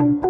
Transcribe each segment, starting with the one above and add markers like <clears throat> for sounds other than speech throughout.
Welcome,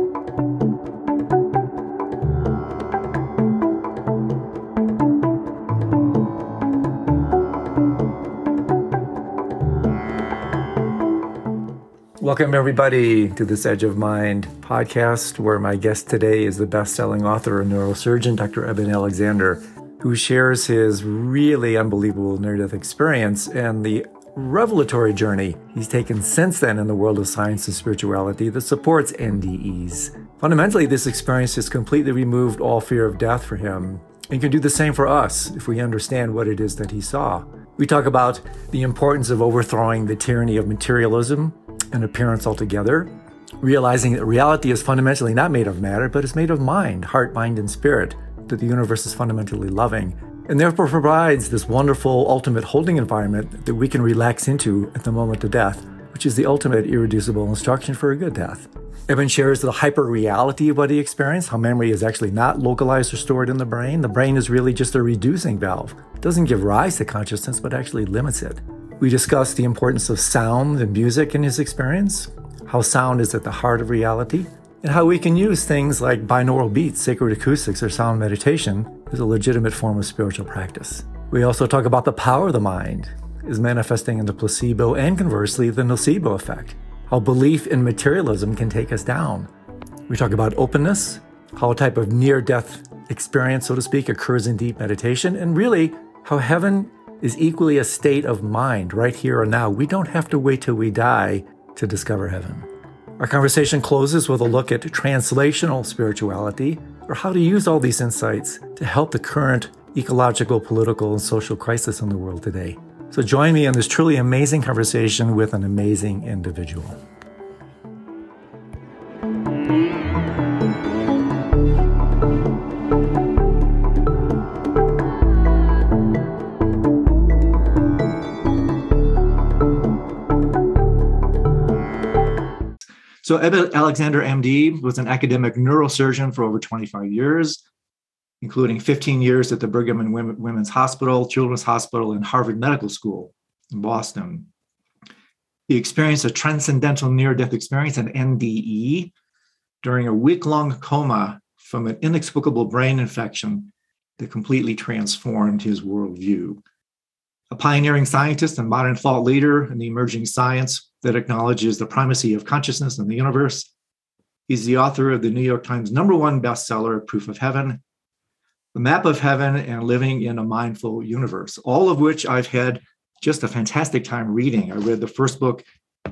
everybody, to this Edge of Mind podcast, where my guest today is the best selling author and neurosurgeon, Dr. Eben Alexander, who shares his really unbelievable near death experience and the revelatory journey he's taken since then in the world of science and spirituality that supports NDEs. Fundamentally, this experience has completely removed all fear of death for him and can do the same for us if we understand what it is that he saw. We talk about the importance of overthrowing the tyranny of materialism and appearance altogether, realizing that reality is fundamentally not made of matter, but is made of mind, heart, mind, and spirit, that the universe is fundamentally loving, and therefore provides this wonderful ultimate holding environment that we can relax into at the moment of death, which is the ultimate irreducible instruction for a good death. Eben shares the hyper reality of what he experienced, how memory is actually not localized or stored in the brain. The brain is really just a reducing valve. It doesn't give rise to consciousness, but actually limits it. We discuss the importance of sound and music in his experience, how sound is at the heart of reality, and how we can use things like binaural beats, sacred acoustics, or sound meditation as a legitimate form of spiritual practice. We also talk about the power of the mind is manifesting in the placebo and conversely the nocebo effect, how belief in materialism can take us down. We talk about openness, how a type of near death experience, so to speak, occurs in deep meditation, and really how heaven is equally a state of mind right here and now. We don't have to wait till we die to discover heaven. Our conversation closes with a look at translational spirituality, or how to use all these insights to help the current ecological, political, and social crisis in the world today. So join me in this truly amazing conversation with an amazing individual. So Alexander, MD, was an academic neurosurgeon for over 25 years, including 15 years at the Brigham and Women's Hospital, Children's Hospital, and Harvard Medical School in Boston. He experienced a transcendental near-death experience, an NDE, during a week-long coma from an inexplicable brain infection that completely transformed his worldview. A pioneering scientist and modern thought leader in the emerging science, that acknowledges the primacy of consciousness in the universe. He's the author of the New York Times number one bestseller, Proof of Heaven, The Map of Heaven, and Living in a Mindful Universe, all of which I've had just a fantastic time reading. I read the first book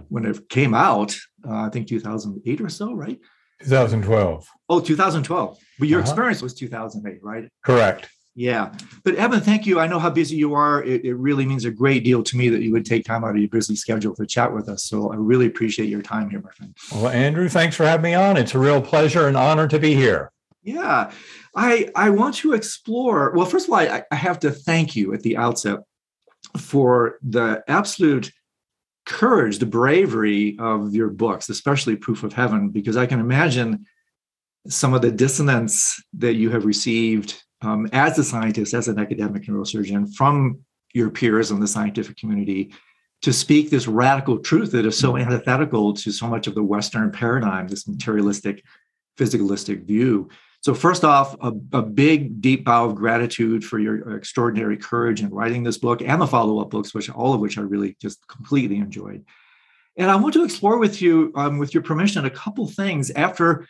when it came out, uh, I think 2008 or so, right? 2012. Oh, 2012. But your uh-huh. experience was 2008, right? Correct. Yeah. But Eben, thank you. I know how busy you are. It, it, really means a great deal to me that you would take time out of your busy schedule to chat with us. So I really appreciate your time here, my friend. Well, Andrew, thanks for having me on. It's a real pleasure and honor to be here. Yeah. I I want to explore. Well, first of all, I, I have to thank you at the outset for the absolute courage, the bravery of your books, especially Proof of Heaven, because I can imagine some of the dissonance that you have received um, as a scientist, as an academic neurosurgeon, from your peers in the scientific community to speak this radical truth that is so antithetical to so much of the Western paradigm, this materialistic, physicalistic view. So, first off, a, a, big, deep bow of gratitude for your extraordinary courage in writing this book and the follow up books, which all of which I really just completely enjoyed. And I want to explore with you, um, with your permission, a couple things after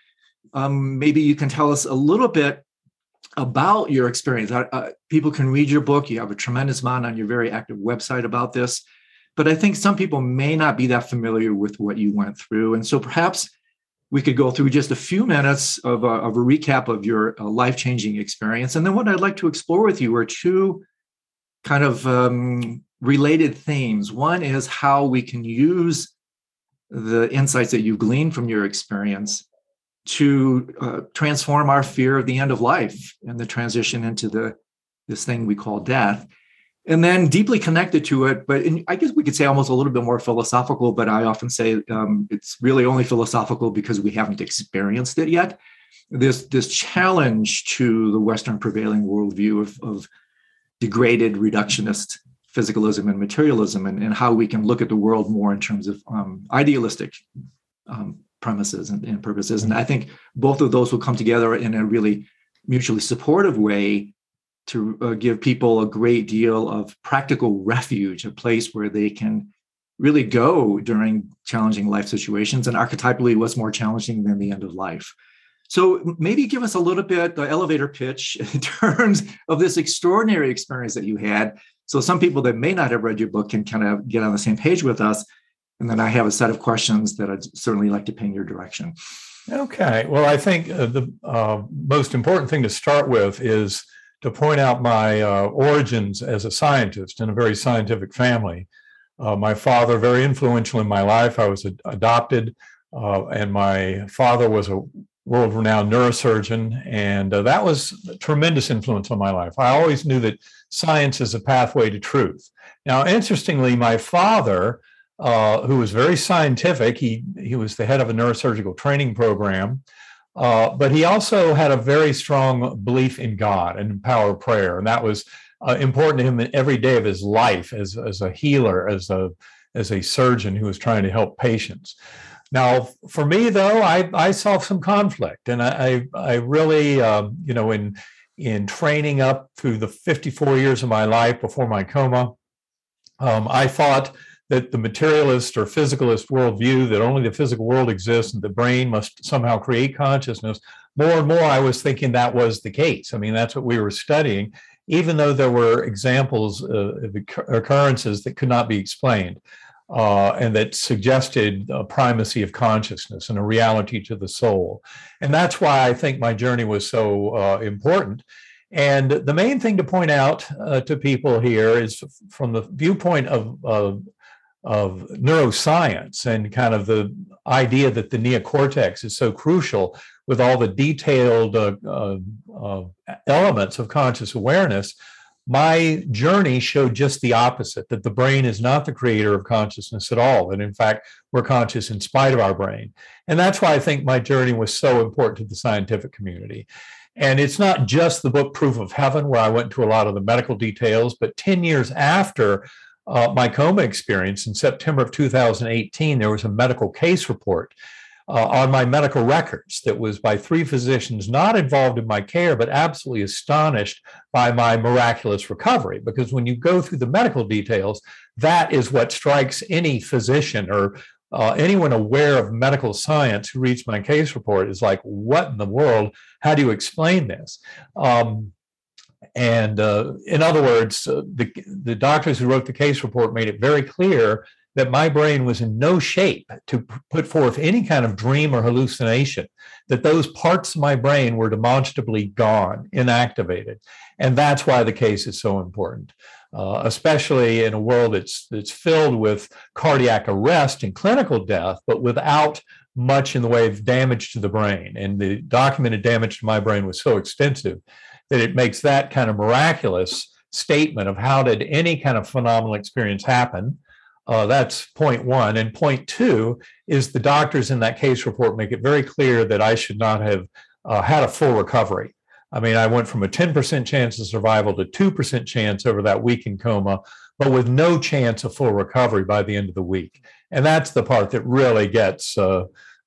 um, maybe you can tell us a little bit about your experience. Uh, people can read your book. You have a tremendous amount on your very active website about this. But I think some people may not be that familiar with what you went through. And so perhaps we could go through just a few minutes of a, of a recap of your uh, life changing experience. And then what I'd like to explore with you are two kind of um, related themes. One is how we can use the insights that you gleaned from your experience to uh, transform our fear of the end of life and the transition into the this thing we call death and then deeply connected to it but in, i guess we could say almost a little bit more philosophical but i often say um, it's really only philosophical because we haven't experienced it yet. This this challenge to the western prevailing worldview of, of degraded reductionist physicalism and materialism and, and how we can look at the world more in terms of um, idealistic um, premises and, and purposes. And I think both of those will come together in a really mutually supportive way to uh, give people a great deal of practical refuge, a place where they can really go during challenging life situations. And archetypally, what's more challenging than the end of life? So maybe give us a little bit the elevator pitch <laughs> in terms of this extraordinary experience that you had. So some people that may not have read your book can kind of get on the same page with us. And then I have a set of questions that I'd certainly like to ping your direction. Okay. Well, I think uh, the uh, most important thing to start with is to point out my uh, origins as a scientist in a very scientific family. Uh, my father, very influential in my life. I was adopted, uh, and my father was a world renowned neurosurgeon. And uh, that was a tremendous influence on my life. I always knew that science is a pathway to truth. Now, interestingly, my father, uh, who was very scientific, he, he was the head of a neurosurgical training program. Uh, but he also had a very strong belief in God and in power of prayer. And that was uh, important to him in every day of his life as, as a healer, as a, as a surgeon who was trying to help patients. Now, for me though, I, I saw some conflict, and I I really um, you know in in training up through the 54 years of my life before my coma, um, I thought that the materialist or physicalist worldview that only the physical world exists and the brain must somehow create consciousness. More and more, I was thinking that was the case. I mean, that's what we were studying, even though there were examples uh, of occurrences that could not be explained uh, and that suggested a primacy of consciousness and a reality to the soul. And that's why I think my journey was so uh, important. And the main thing to point out uh, to people here is from the viewpoint of, of, neuroscience and kind of the idea that the neocortex is so crucial with all the detailed uh, uh, uh, elements of conscious awareness my journey showed just the opposite that the brain is not the creator of consciousness at all. And in fact, we're conscious in spite of our brain. And that's why I think my journey was so important to the scientific community. And it's not just the book Proof of Heaven, where I went into a lot of the medical details, but 10 years after uh, my coma experience in September of 2018, there was a medical case report uh, on my medical records that was by three physicians not involved in my care, but absolutely astonished by my miraculous recovery. Because when you go through the medical details, that is what strikes any physician or uh, anyone aware of medical science who reads my case report is like, what in the world? How do you explain this? Um, and uh, in other words, uh, the, the doctors who wrote the case report made it very clear that my brain was in no shape to put forth any kind of dream or hallucination, that those parts of my brain were demonstrably gone, inactivated. And that's why the case is so important. Uh, especially in a world that's that's filled with cardiac arrest and clinical death, but without much in the way of damage to the brain. And the documented damage to my brain was so extensive that it makes that kind of miraculous statement of how did any kind of phenomenal experience happen uh, that's point one. And point two is the doctors in that case report make it very clear that I should not have uh, had a full recovery. I mean, I went from a 10% chance of survival to 2% chance over that week in coma, but with no chance of full recovery by the end of the week. And that's the part that really gets uh,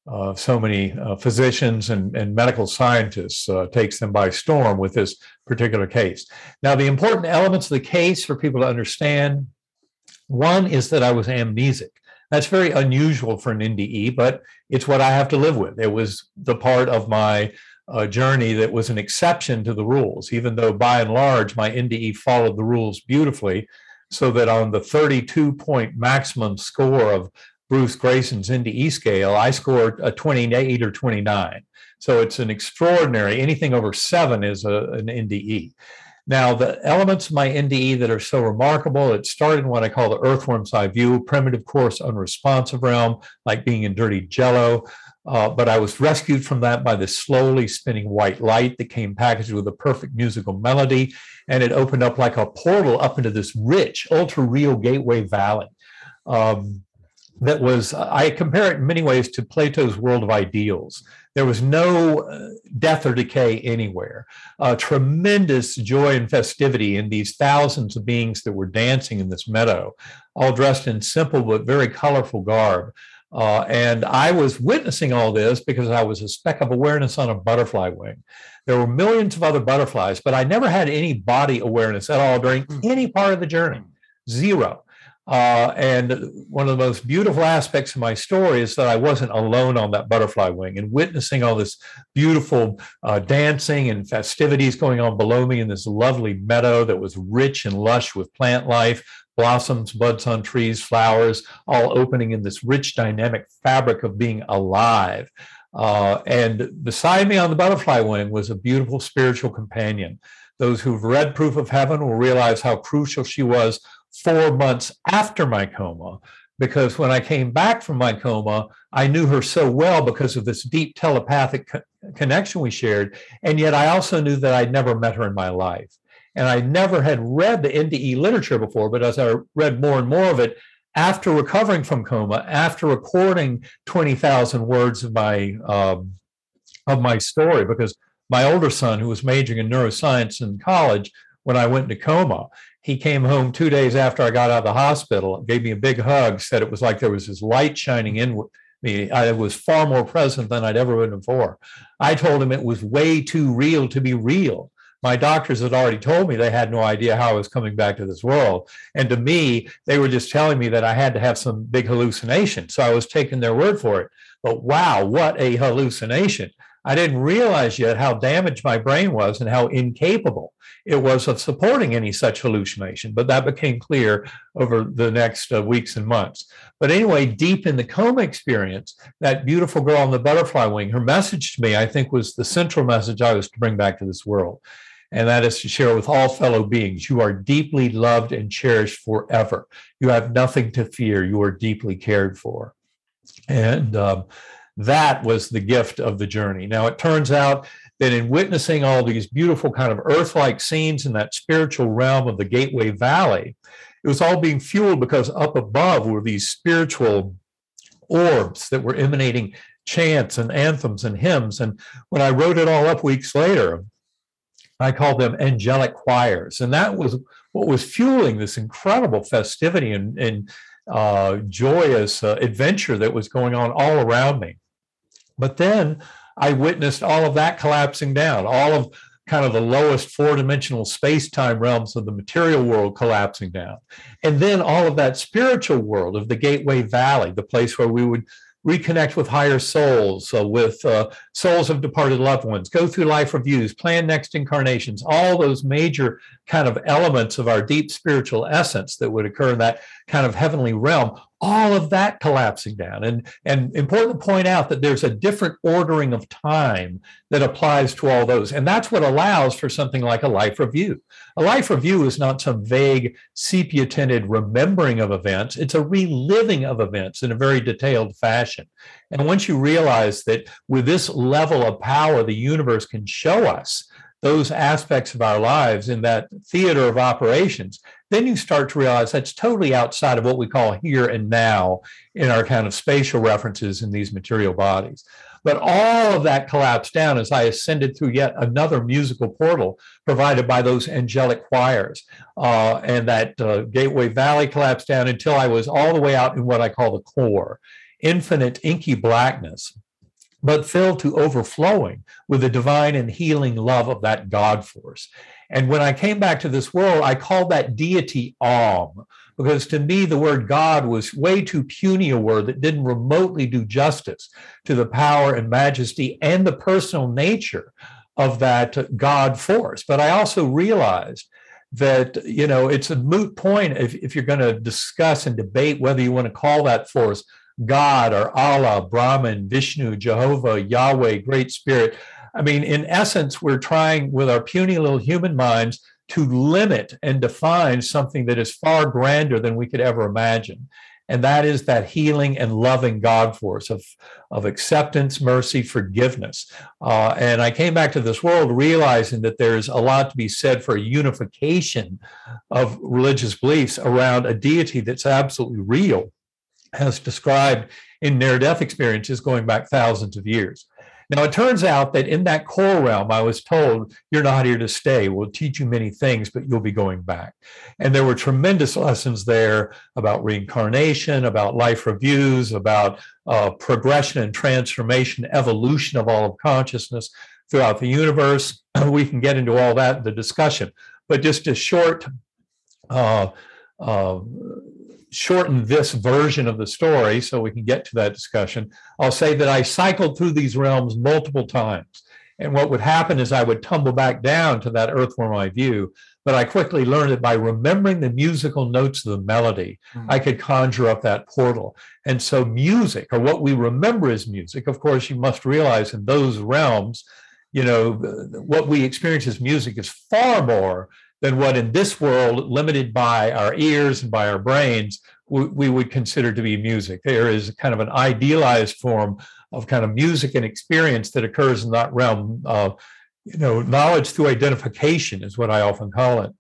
uh, so many uh, physicians and, and, medical scientists uh, takes them by storm with this particular case. Now, the important elements of the case for people to understand one is that I was amnesic. That's very unusual for an NDE, but it's what I have to live with. It was the part of my uh, journey that was an exception to the rules, even though by and large my NDE followed the rules beautifully. So that on the 32 point maximum score of Bruce Greyson's NDE scale, I scored a 28 or 29. So it's an extraordinary, anything over seven is a, an NDE. Now, the elements of my NDE that are so remarkable, it started in what I call the earthworm's eye view, primitive, coarse, unresponsive realm, like being in dirty jello. Uh, but I was rescued from that by the slowly spinning white light that came packaged with a perfect musical melody. And it opened up like a portal up into this rich, ultra real gateway valley. Um, that was, I compare it in many ways to Plato's world of ideals. There was no uh, death or decay anywhere. Uh, tremendous joy and festivity in these thousands of beings that were dancing in this meadow, all dressed in simple but very colorful garb. Uh, and I was witnessing all this because I was a speck of awareness on a butterfly wing. There were millions of other butterflies, but I never had any body awareness at all during hmm. any part of the journey. Zero. Uh, and one of the most beautiful aspects of my story is that I wasn't alone on that butterfly wing and witnessing all this beautiful uh, dancing and festivities going on below me in this lovely meadow that was rich and lush with plant life, blossoms, buds on trees, flowers, all opening in this rich, dynamic fabric of being alive. Uh, and beside me on the butterfly wing was a beautiful spiritual companion. Those who've read Proof of Heaven will realize how crucial she was four months after my coma because when I came back from my coma, I knew her so well because of this deep telepathic co- connection we shared. And yet I also knew that I'd never met her in my life. And I never had read the NDE literature before, but as I read more and more of it, after recovering from coma, after recording 20,000 words of my, um, of my story, because my older son, who was majoring in neuroscience in college, when I went into coma, he came home two days after I got out of the hospital, gave me a big hug, said it was like there was this light shining in me. I was far more present than I'd ever been before. I told him it was way too real to be real. My doctors had already told me they had no idea how I was coming back to this world. And to me, they were just telling me that I had to have some big hallucination. So I was taking their word for it. But wow, what a hallucination. I didn't realize yet how damaged my brain was and how incapable it was of supporting any such hallucination. But that became clear over the next uh, weeks and months. But anyway, deep in the coma experience, that beautiful girl on the butterfly wing, her message to me, I think, was the central message I was to bring back to this world. And that is to share with all fellow beings. You are deeply loved and cherished forever. You have nothing to fear. You are deeply cared for. And um, that was the gift of the journey. Now, it turns out that in witnessing all these beautiful kind of earth like scenes in that spiritual realm of the Gateway Valley, it was all being fueled because up above were these spiritual orbs that were emanating chants and anthems and hymns. And when I wrote it all up weeks later, I called them angelic choirs. And that was what was fueling this incredible festivity and, and uh, joyous uh, adventure that was going on all around me. But then I witnessed all of that collapsing down, all of kind of the lowest four dimensional space time realms of the material world collapsing down. And then all of that spiritual world of the Gateway Valley, the place where we would reconnect with higher souls, uh, with uh, souls of departed loved ones, go through life reviews, plan next incarnations, all those major kind of elements of our deep spiritual essence that would occur in that kind of heavenly realm all of that collapsing down. And, and important to point out that there's a different ordering of time that applies to all those. And that's what allows for something like a life review. A life review is not some vague sepia tinted remembering of events, it's a reliving of events in a very detailed fashion. And once you realize that with this level of power, the universe can show us those aspects of our lives in that theater of operations, then you start to realize that's totally outside of what we call here and now in our kind of spatial references in these material bodies. But all of that collapsed down as I ascended through yet another musical portal provided by those angelic choirs. Uh, and that uh, Gateway Valley collapsed down until I was all the way out in what I call the core, infinite inky blackness but filled to overflowing with the divine and healing love of that God force. And when I came back to this world, I called that deity Om, because to me, the word God was way too puny a word that didn't remotely do justice to the power and majesty and the personal nature of that God force. But I also realized that you know it's a moot point if, if you're going to discuss and debate whether you want to call that force God or Allah, Brahman, Vishnu, Jehovah, Yahweh, Great Spirit. I mean, in essence, we're trying with our puny little human minds to limit and define something that is far grander than we could ever imagine. And that is that healing and loving God force of, of acceptance, mercy, forgiveness. Uh, and I came back to this world realizing that there's a lot to be said for a unification of religious beliefs around a deity that's absolutely real as described in near death experiences going back thousands of years. Now, it turns out that in that core realm, I was told, You're not here to stay. We'll teach you many things, but you'll be going back. And there were tremendous lessons there about reincarnation, about life reviews, about uh, progression and transformation, evolution of all of consciousness throughout the universe. <clears throat> We can get into all that in the discussion. But just a short, uh, uh, shorten this version of the story so we can get to that discussion, I'll say that I cycled through these realms multiple times. And what would happen is I would tumble back down to that earth earthworm eye view. But I quickly learned that by remembering the musical notes of the melody, mm. I could conjure up that portal. And so, music, or what we remember as music, of course, you must realize in those realms, you know, what we experience as music is far more than what in this world, limited by our ears and by our brains, we, we would consider to be music. There is kind of an idealized form of kind of music and experience that occurs in that realm. Uh, you know, knowledge through identification is what I often call it.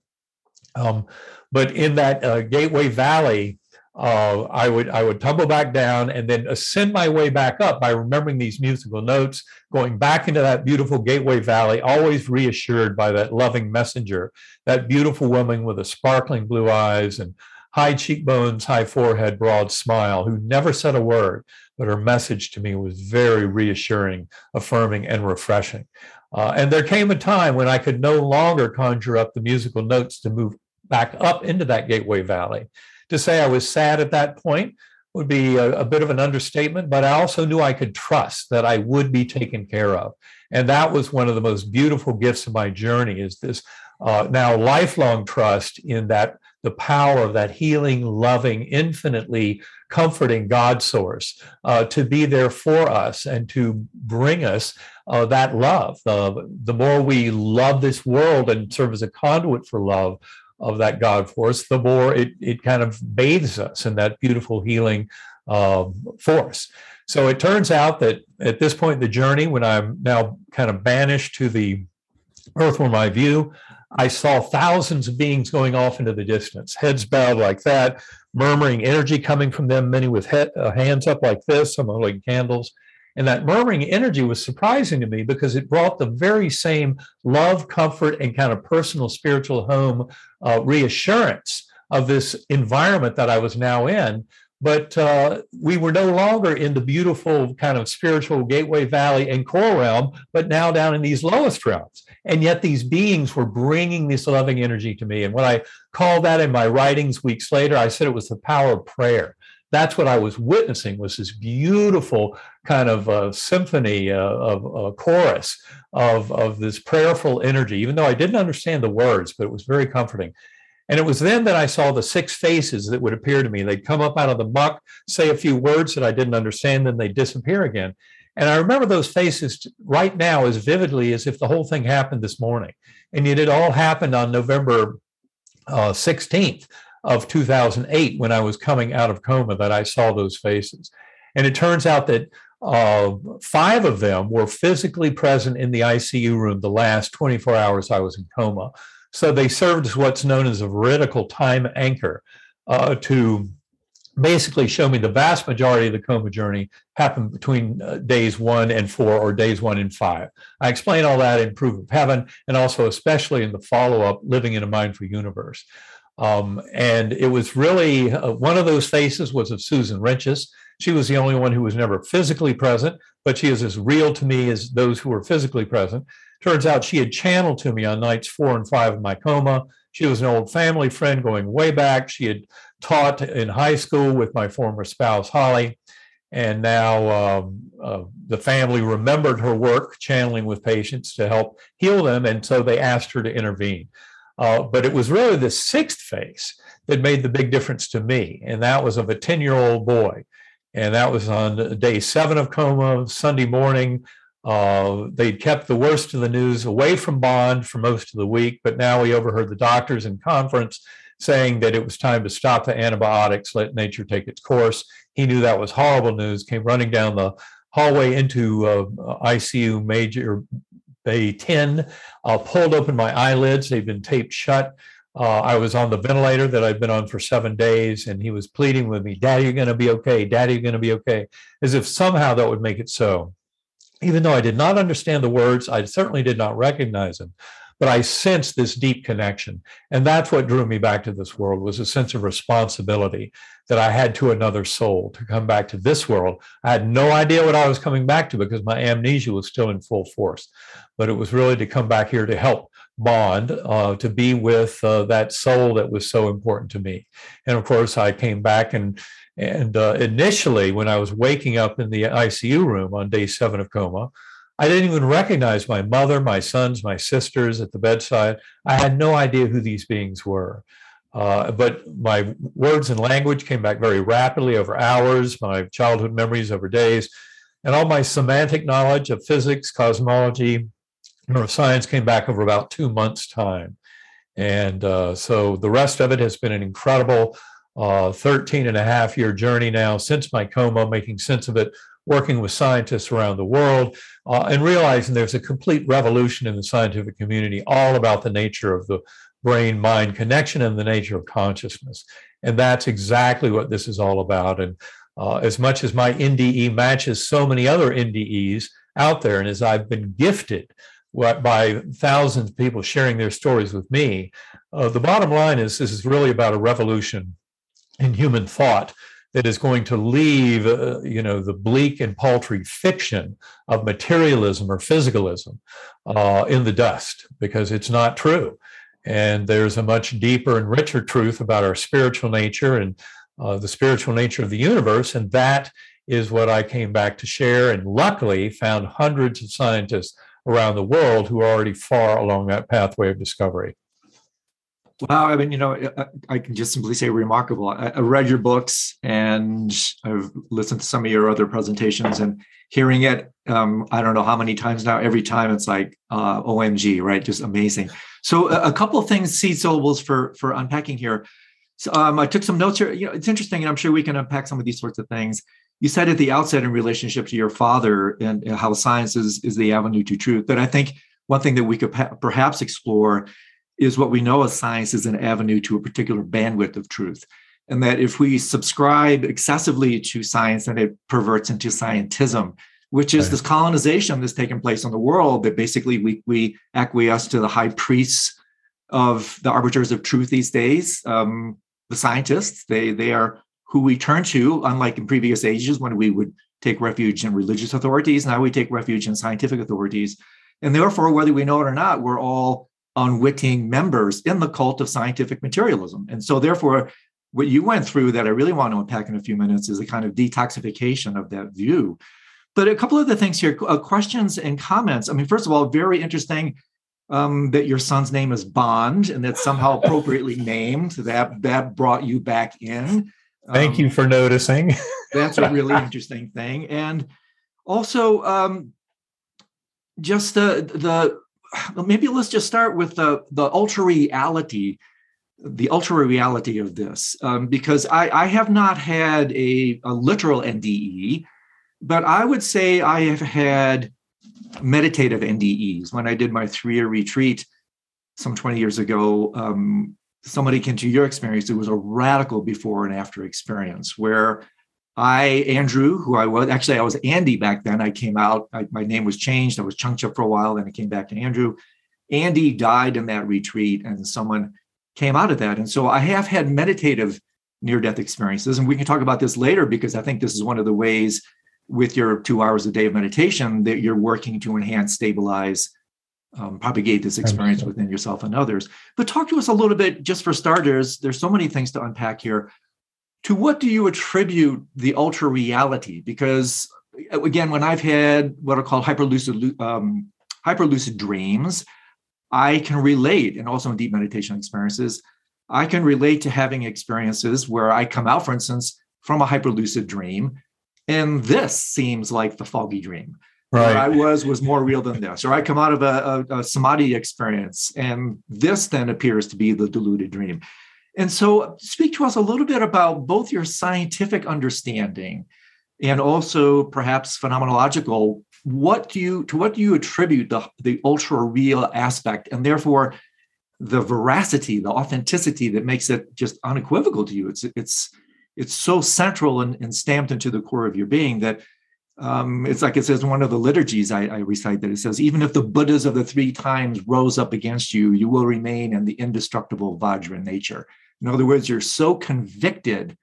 Um, but in that uh, Gateway Valley, uh, I would I would tumble back down and then ascend my way back up by remembering these musical notes, going back into that beautiful Gateway Valley, always reassured by that loving messenger, that beautiful woman with the sparkling blue eyes and high cheekbones, high forehead, broad smile, who never said a word, but her message to me was very reassuring, affirming, and refreshing. Uh, and there came a time when I could no longer conjure up the musical notes to move back up into that Gateway Valley. To say I was sad at that point would be a, a, bit of an understatement, but I also knew I could trust that I would be taken care of. And that was one of the most beautiful gifts of my journey is this uh, now lifelong trust in that the power of that healing, loving, infinitely comforting God source uh, to be there for us and to bring us uh, that love. Uh, the more we love this world and serve as a conduit for love, of that God force, the more it, it kind of bathes us in that beautiful healing um, force. So it turns out that at this point in the journey, when I'm now kind of banished to the earthworm my view, I saw thousands of beings going off into the distance, heads bowed like that, murmuring energy coming from them, many with uh, hands up like this, some holding candles. And that murmuring energy was surprising to me because it brought the very same love, comfort, and kind of personal spiritual home uh, reassurance of this environment that I was now in. But uh, we were no longer in the beautiful kind of spiritual gateway valley and core realm, but now down in these lowest realms. And yet these beings were bringing this loving energy to me. And when I called that in my writings weeks later, I said it was the power of prayer that's what I was witnessing was this beautiful kind of a symphony uh, of uh, chorus of, of this prayerful energy, even though I didn't understand the words, but it was very comforting. And it was then that I saw the six faces that would appear to me. They'd come up out of the muck, say a few words that I didn't understand, then they'd disappear again. And I remember those faces right now as vividly as if the whole thing happened this morning. And yet it all happened on November uh, 16th of 2008 when I was coming out of coma that I saw those faces. And it turns out that uh, five of them were physically present in the ICU room the last 24 hours I was in coma. So they served as what's known as a veridical time anchor uh, to basically show me the vast majority of the coma journey happened between uh, days one and four or days one and five. I explain all that in Proof of Heaven and also especially in the follow up Living in a Mindful Universe. Um, and it was really uh, one of those faces was of Susan Reintjes. She was the only one who was never physically present, but she is as real to me as those who were physically present. Turns out she had channeled to me on nights four and five of my coma. She was an old family friend going way back. She had taught in high school with my former spouse, Holly. And now um, uh, the family remembered her work channeling with patients to help heal them. And so they asked her to intervene. Uh, but it was really the sixth face that made the big difference to me. And that was of a 10 year old boy. And that was on day seven of coma, Sunday morning. Uh, they'd kept the worst of the news away from Bond for most of the week, but now we overheard the doctors in conference saying that it was time to stop the antibiotics, let nature take its course. He knew that was horrible news, came running down the hallway into uh, ICU major Bay 10, uh, pulled open my eyelids. They've been taped shut. Uh, I was on the ventilator that I'd been on for seven days, and he was pleading with me, Daddy, you're going to be okay. Daddy, you're going to be okay. As if somehow that would make it so. even though I did not understand the words, I certainly did not recognize them, but I sensed this deep connection. And that's what drew me back to this world was a sense of responsibility that I had to another soul to come back to this world. I had no idea what I was coming back to because my amnesia was still in full force, but it was really to come back here to help Bond, uh, to be with uh, that soul that was so important to me. And of course, I came back and and uh, initially, when I was waking up in the ICU room on day seven of coma, I didn't even recognize my mother, my sons, my sisters at the bedside. I had no idea who these beings were. Uh, but my words and language came back very rapidly over hours, my childhood memories over days, and all my semantic knowledge of physics, cosmology, neuroscience came back over about two months' time. And uh, so the rest of it has been an incredible uh, 13 and a half year journey now since my coma, making sense of it, working with scientists around the world, uh, and realizing there's a complete revolution in the scientific community all about the nature of the brain mind connection and the nature of consciousness. And that's exactly what this is all about. And uh, as much as my NDE matches so many other NDEs out there, and as I've been gifted by thousands of people sharing their stories with me, uh, the bottom line is this is really about a revolution in human thought that is going to leave, uh, you know, the bleak and paltry fiction of materialism or physicalism uh, in the dust because it's not true. And there's a much deeper and richer truth about our spiritual nature and uh, the spiritual nature of the universe. And that is what I came back to share. And luckily, found hundreds of scientists around the world who are already far along that pathway of discovery. Wow, I mean, you know, I, can just simply say remarkable. I, read your books and I've listened to some of your other presentations and hearing it. Um, I don't know how many times now. Every time it's like uh, OMG, right? Just amazing. So a, a couple of things, seed syllables for for unpacking here. So, um, I took some notes here. You know, it's interesting, and I'm sure we can unpack some of these sorts of things. You said at the outset in relationship to your father and how science is is the avenue to truth. But I think one thing that we could perhaps explore is what we know as science is an avenue to a particular bandwidth of truth. And that if we subscribe excessively to science, then it perverts into scientism, which is right. this colonization that's taken place in the world that basically we, we acquiesce to the high priests of the arbiters of truth these days. Um, the scientists, they, they are who we turn to, unlike in previous ages when we would take refuge in religious authorities. Now we take refuge in scientific authorities. And therefore, whether we know it or not, we're all unwitting members in the cult of scientific materialism. And so, therefore, what you went through that I really want to unpack in a few minutes is a kind of detoxification of that view. But a couple of the things here, uh, questions and comments. I mean, first of all, very interesting um, that your son's name is Bond and that's somehow appropriately named. That that brought you back in. Thank um, you for noticing. <laughs> that's a really interesting thing, and also um, just the the maybe let's just start with the the ultra reality the ultra reality of this um, because I, I have not had a, a literal nde but i would say i have had meditative ndes when i did my three-year retreat some 20 years ago um, somebody came to your experience it was a radical before and after experience where I, Andrew, who I was actually, I was Andy back then. I came out, I, my name was changed. I was Chungcha for a while, then I came back to Andrew. Andy died in that retreat, and someone came out of that. And so I have had meditative near death experiences. And we can talk about this later because I think this is one of the ways with your two hours a day of meditation that you're working to enhance, stabilize, um, propagate this experience within yourself and others. But talk to us a little bit, just for starters. There's so many things to unpack here to what do you attribute the ultra reality? Because again, when I've had what are called hyperlucid um, hyperlucid dreams, I can relate, and also in deep meditation experiences, I can relate to having experiences where I come out, for instance, from a hyperlucid dream, and this seems like the foggy dream. Right. I was was more real than this, or I come out of a, a, a samadhi experience, and this then appears to be the deluded dream. And so, speak to us a little bit about both your scientific understanding and also perhaps phenomenological. What do you to what do you attribute the, the ultra real aspect, and therefore the veracity, the authenticity that makes it just unequivocal to you? It's it's it's so central and, and stamped into the core of your being that um, it's like it says in one of the liturgies I, I, recite that it says, even if the Buddhas of the three times rose up against you, you will remain in the indestructible Vajra nature. In other words, you're so convicted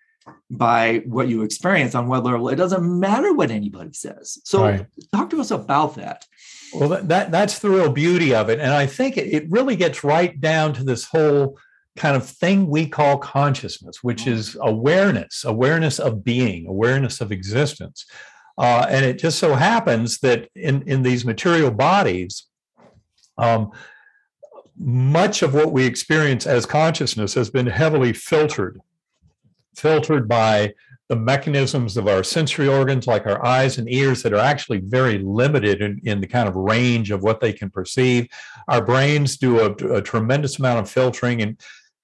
by what you experience on what level, it doesn't matter what anybody says. So right. talk to us about that. Well, that, that, that's the real beauty of it. And I think it, it really gets right down to this whole kind of thing we call consciousness, which is awareness, awareness of being, awareness of existence. Uh, and it just so happens that in, in these material bodies, um, much of what we experience as consciousness has been heavily filtered, filtered by the mechanisms of our sensory organs, like our eyes and ears, that are actually very limited in, in the kind of range of what they can perceive. Our brains do a, a tremendous amount of filtering, and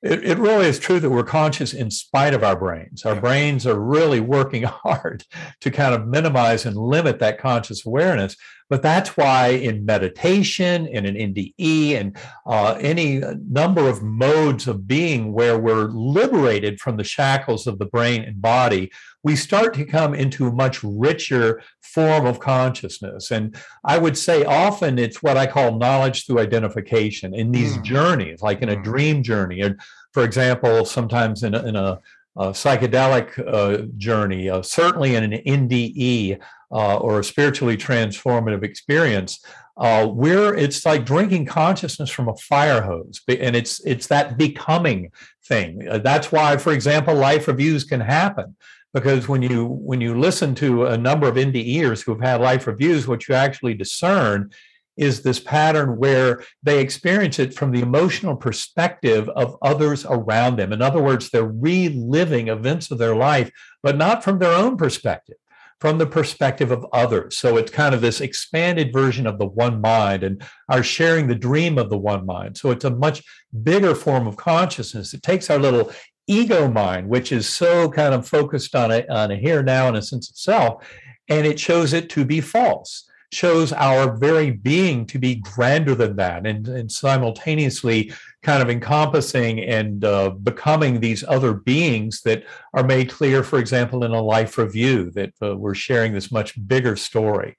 it, it, really is true that we're conscious in spite of our brains. Our brains are really working <laughs> hard to kind of minimize and limit that conscious awareness. But that's why in meditation and in NDE and uh, any number of modes of being where we're liberated from the shackles of the brain and body, we start to come into a much richer form of consciousness. And I would say often it's what I call knowledge through identification in these mm. journeys, like in a mm. dream journey. Or, for example, sometimes in a, in a a psychedelic uh, journey, uh, certainly in an NDE uh, or a spiritually transformative experience, uh, where it's like drinking consciousness from a fire hose, and it's it's that becoming thing. Uh, that's why, for example, life reviews can happen because when you when you listen to a number of NDEers who've had life reviews, what you actually discern is this pattern where they experience it from the emotional perspective of others around them. In other words, they're reliving events of their life, but not from their own perspective, from the perspective of others. So it's kind of this expanded version of the one mind and are sharing the dream of the one mind. So it's a much bigger form of consciousness. It takes our little ego mind, which is so kind of focused on a, on a here now and a sense of self, and it shows it to be false shows our very being to be grander than that and, and simultaneously kind of encompassing and uh, becoming these other beings that are made clear, for example, in a life review, that uh, we're sharing this much bigger story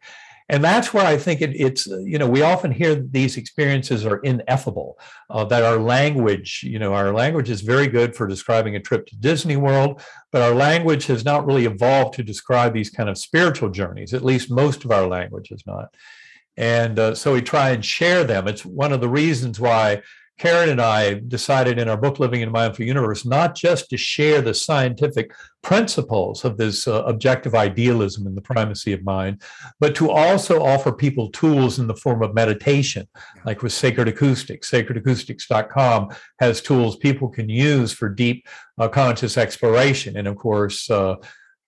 and that's where I think it, it's you know we often hear these experiences are ineffable. Uh, that our language, you know, our language is very good for describing a trip to Disney World, but our language has not really evolved to describe these kind of spiritual journeys. At least most of our language is not. And uh, so we try and share them. It's one of the reasons why Karen and I decided in our book, Living in a Mindful Universe, not just to share the scientific principles of this uh, objective idealism and the primacy of mind, but to also offer people tools in the form of meditation, like with Sacred Acoustics. SacredAcoustics.com has tools people can use for deep uh, conscious exploration. And of course, uh,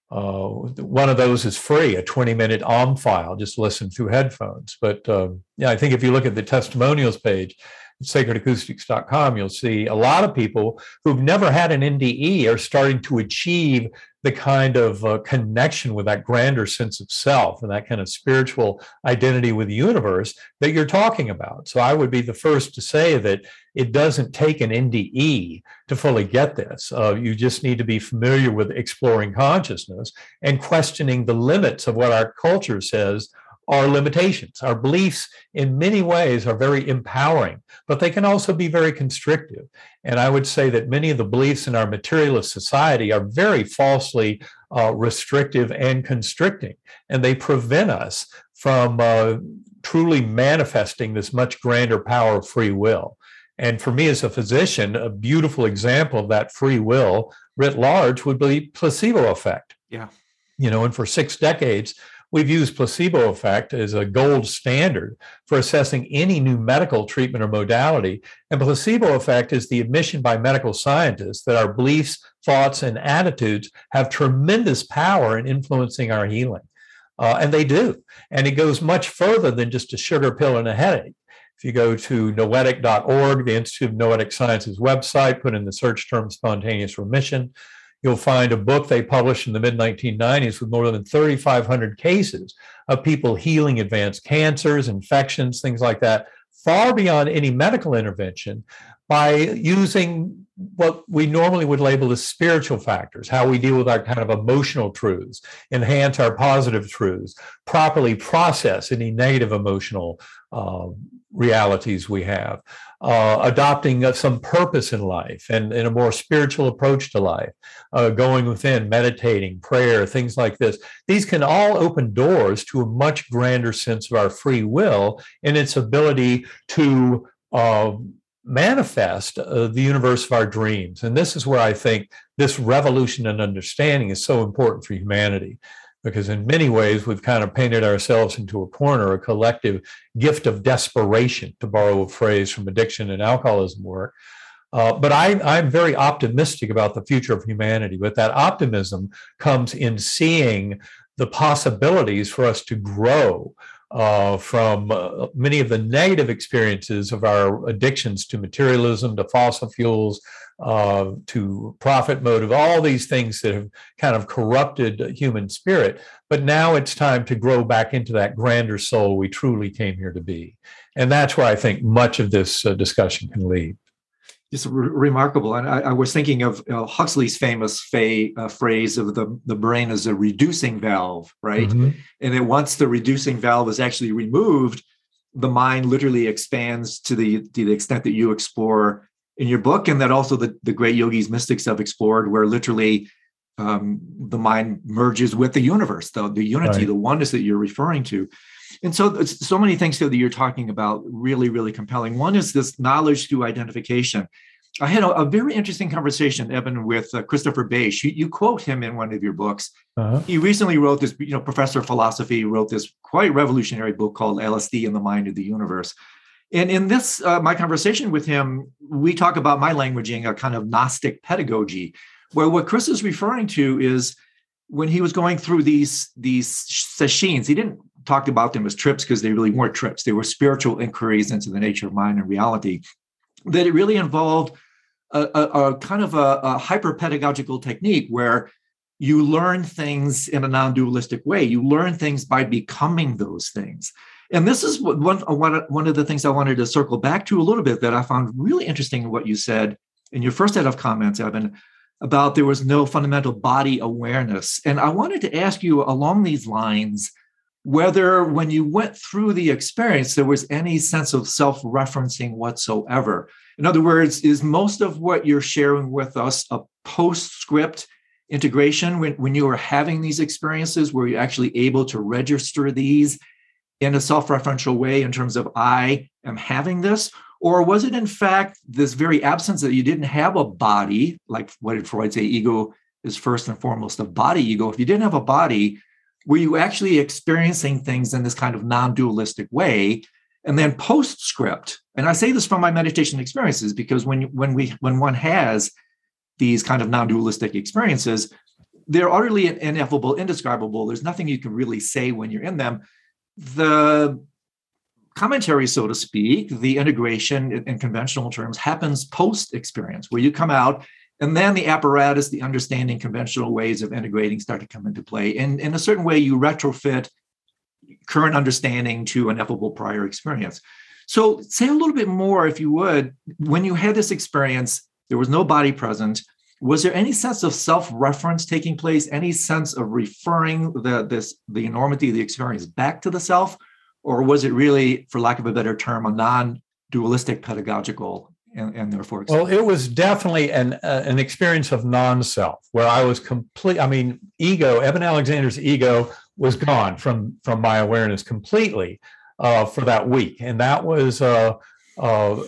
uh, one of those is free, a 20 minute OM file, just listen through headphones. But um, yeah, I think if you look at the testimonials page, sacredacoustics.com, you'll see a lot of people who've never had an NDE are starting to achieve the kind of uh, connection with that grander sense of self and that kind of spiritual identity with the universe that you're talking about. So I would be the first to say that it doesn't take an NDE to fully get this. Uh, you just need to be familiar with exploring consciousness and questioning the limits of what our culture says our limitations. Our beliefs, in many ways, are very empowering, but they can also be very constrictive. And I would say that many of the beliefs in our materialist society are very falsely uh, restrictive and constricting, and they prevent us from uh, truly manifesting this much grander power of free will. And for me as a physician, a beautiful example of that free will writ large would be placebo effect. Yeah. You know, and for six decades, We've used placebo effect as a gold standard for assessing any new medical treatment or modality. And placebo effect is the admission by medical scientists that our beliefs, thoughts, and attitudes have tremendous power in influencing our healing. Uh, and they do. And it goes much further than just a sugar pill and a headache. If you go to noetic.org, the Institute of Noetic Sciences website, put in the search term spontaneous remission, you'll find a book they published in the mid 1990s with more than 3,500 cases of people healing advanced cancers, infections, things like that, far beyond any medical intervention. by using what we normally would label as spiritual factors, how we deal with our kind of emotional truths, enhance our positive truths, properly process any negative emotional uh, realities we have, uh, adopting some purpose in life and, and, a more spiritual approach to life, uh, going within, meditating, prayer, things like this. These can all open doors to a much grander sense of our free will and its ability to um, manifest uh, the universe of our dreams. And this is where I think this revolution in understanding is so important for humanity, because in many ways we've kind of painted ourselves into a corner, a collective gift of desperation, to borrow a phrase from addiction and alcoholism work. Uh, but I, am very optimistic about the future of humanity. But that optimism comes in seeing the possibilities for us to grow uh, from uh, many of the negative experiences of our addictions to materialism, to fossil fuels, uh, to profit motive, all these things that have kind of corrupted human spirit. But now it's time to grow back into that grander soul we truly came here to be. And that's where I think much of this uh, discussion can lead just re- remarkable. And I, I, was thinking of uh, Huxley's famous fa- uh, phrase of the, the brain as a reducing valve, right? Mm-hmm. And then once the reducing valve is actually removed, the mind literally expands to the to the extent that you explore in your book, and that also the, the great yogis, mystics have explored, where literally um, the mind merges with the universe, the, the unity, right. the oneness that you're referring to. And so, so many things here that you're talking about really, really compelling. One is this knowledge through identification. I had a, a very interesting conversation, Eben, with uh, Christopher Bache. You, you, quote him in one of your books. Uh-huh. He recently wrote this, you know, professor of philosophy wrote this quite revolutionary book called LSD and the Mind of the Universe. And in this, uh, my conversation with him, we talk about my languaging, a kind of Gnostic pedagogy, where what Chris is referring to is when he was going through these these sessions, he didn't talked about them as trips because they really weren't trips. They were spiritual inquiries into the nature of mind and reality. That it really involved a, a, a kind of a, a hyper pedagogical technique where you learn things in a non-dualistic way. You learn things by becoming those things. And this is one, one, one of the things I wanted to circle back to a little bit that I found really interesting in what you said in your first set of comments, Eben, about there was no fundamental body awareness. And I wanted to ask you along these lines whether when you went through the experience, there was any sense of self referencing whatsoever. In other words, is most of what you're sharing with us a postscript integration when, when you were having these experiences? Were you actually able to register these in a self referential way in terms of, I am having this? Or was it, in fact, this very absence that you didn't have a body, like what did Freud say? Ego is first and foremost a body ego. If you didn't have a body, were you actually experiencing things in this kind of non-dualistic way? And then postscript and i say this from my meditation experiences because when when we when one has these kind of non-dualistic experiences they're utterly ineffable indescribable. There's nothing you can really say when you're in them. The commentary so to speak the integration in conventional terms happens post experience where you come out and then the apparatus, the understanding, conventional ways of integrating start to come into play. And in a certain way, you retrofit current understanding to ineffable prior experience. So, say a little bit more, if you would. When you had this experience, there was no body present. Was there any sense of self-reference taking place? Any sense of referring the this the enormity of the experience back to the self, or was it really, for lack of a better term, a non-dualistic pedagogical and, and therefore well it was definitely an uh, an experience of non-self where i was complete i mean ego eben alexander's ego was gone from from my awareness completely uh, for that week. And that was uh, uh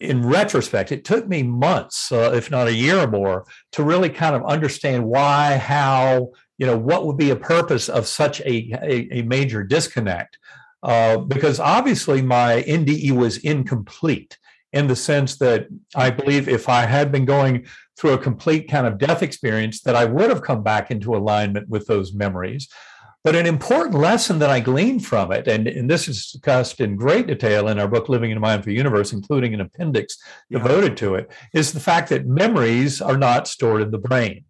in retrospect it took me months uh, if not a year or more to really kind of understand why how you know what would be a purpose of such a, a, a major disconnect. Uh, because obviously my nde was incomplete in the sense that I mm. believe if I had been going through a complete kind of death experience, that I would have come back into alignment with those memories. But an important lesson that I gleaned from it, and, and this is discussed in great detail in our book, Living in a Mindful Universe, including an appendix yeah. devoted to it, is the fact that memories are not stored in the brain.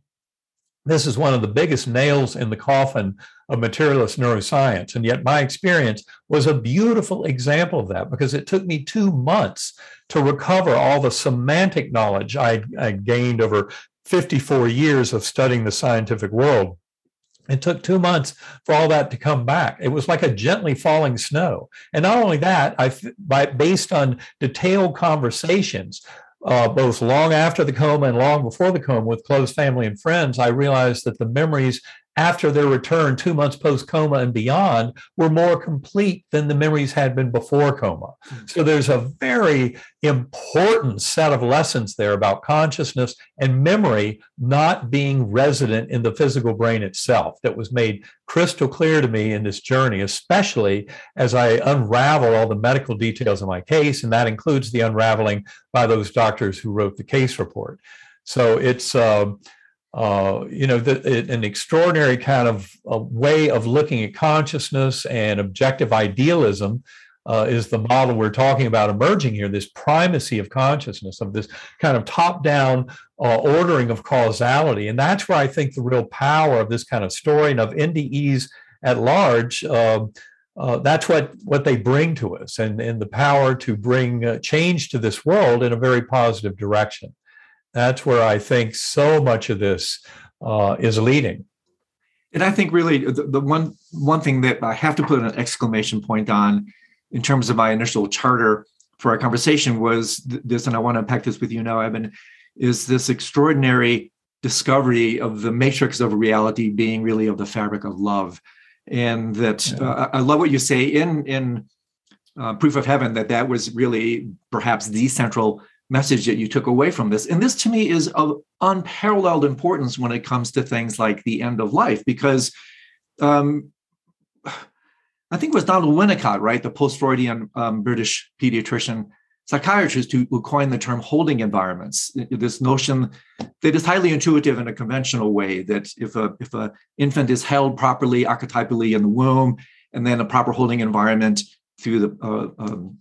This is one of the biggest nails in the coffin of materialist neuroscience. And yet, my experience was a beautiful example of that because it took me two months to recover all the semantic knowledge I, I gained over 54 years of studying the scientific world. It took two months for all that to come back. It was like a gently falling snow. And not only that, I, by, based on detailed conversations, uh, both long after the coma and long before the coma with close family and friends, I realized that the memories after their return, two months post coma and beyond, were more complete than the memories had been before coma. Hmm. So there's a very important set of lessons there about consciousness and memory not being resident in the physical brain itself that was made crystal clear to me in this journey, especially as I unravel all the medical details of my case. And that includes the unraveling by those doctors who wrote the case report. So it's, uh, uh, you know, the, it, an extraordinary kind of way of looking at consciousness and objective idealism uh, is the model we're talking about emerging here this primacy of consciousness, of this kind of top down uh, ordering of causality. And that's where I think the real power of this kind of story and of NDEs at large. Um, uh, that's what, what they bring to us and, and the power to bring uh, change to this world in a very positive direction. That's where I think so much of this uh, is leading. And I think really the, the, one one thing that I have to put an exclamation point on in terms of my initial charter for our conversation was this, and I want to unpack this with you now, Eben, is this extraordinary discovery of the matrix of reality being really of the fabric of love, and that yeah. uh, I love what you say in in uh, proof of heaven that that was really perhaps the central message that you took away from this. And this to me is of unparalleled importance when it comes to things like the end of life, because um, I think it was Donald Winnicott, right, the post-Freudian um, British pediatrician psychiatrist who, who, coined the term holding environments. This notion that is highly intuitive in a conventional way that if a if an infant is held properly archetypally in the womb, and then a proper holding environment through the uh, um,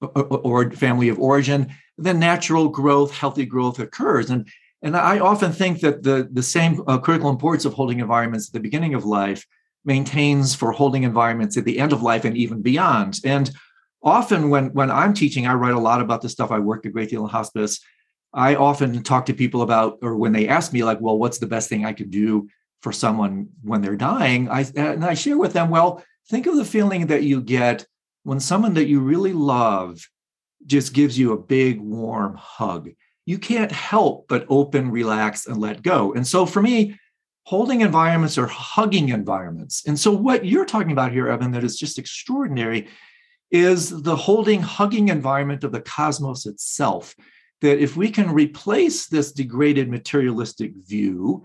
or family of origin, then natural growth, healthy growth occurs. And, and I often think that the, the same uh, critical importance of holding environments at the beginning of life maintains for holding environments at the end of life and even beyond. And often when, when I'm teaching, I write a lot about this stuff. I work a great deal in hospice. I often talk to people about, or when they ask me, like, well, what's the best thing I could do for someone when they're dying? I, and I share with them, well, think of the feeling that you get when someone that you really love just gives you a big warm hug you can't help but open relax and let go. And so for me holding environments are hugging environments. And so what you're talking about here eben that is just extraordinary is the holding hugging environment of the cosmos itself that if we can replace this degraded materialistic view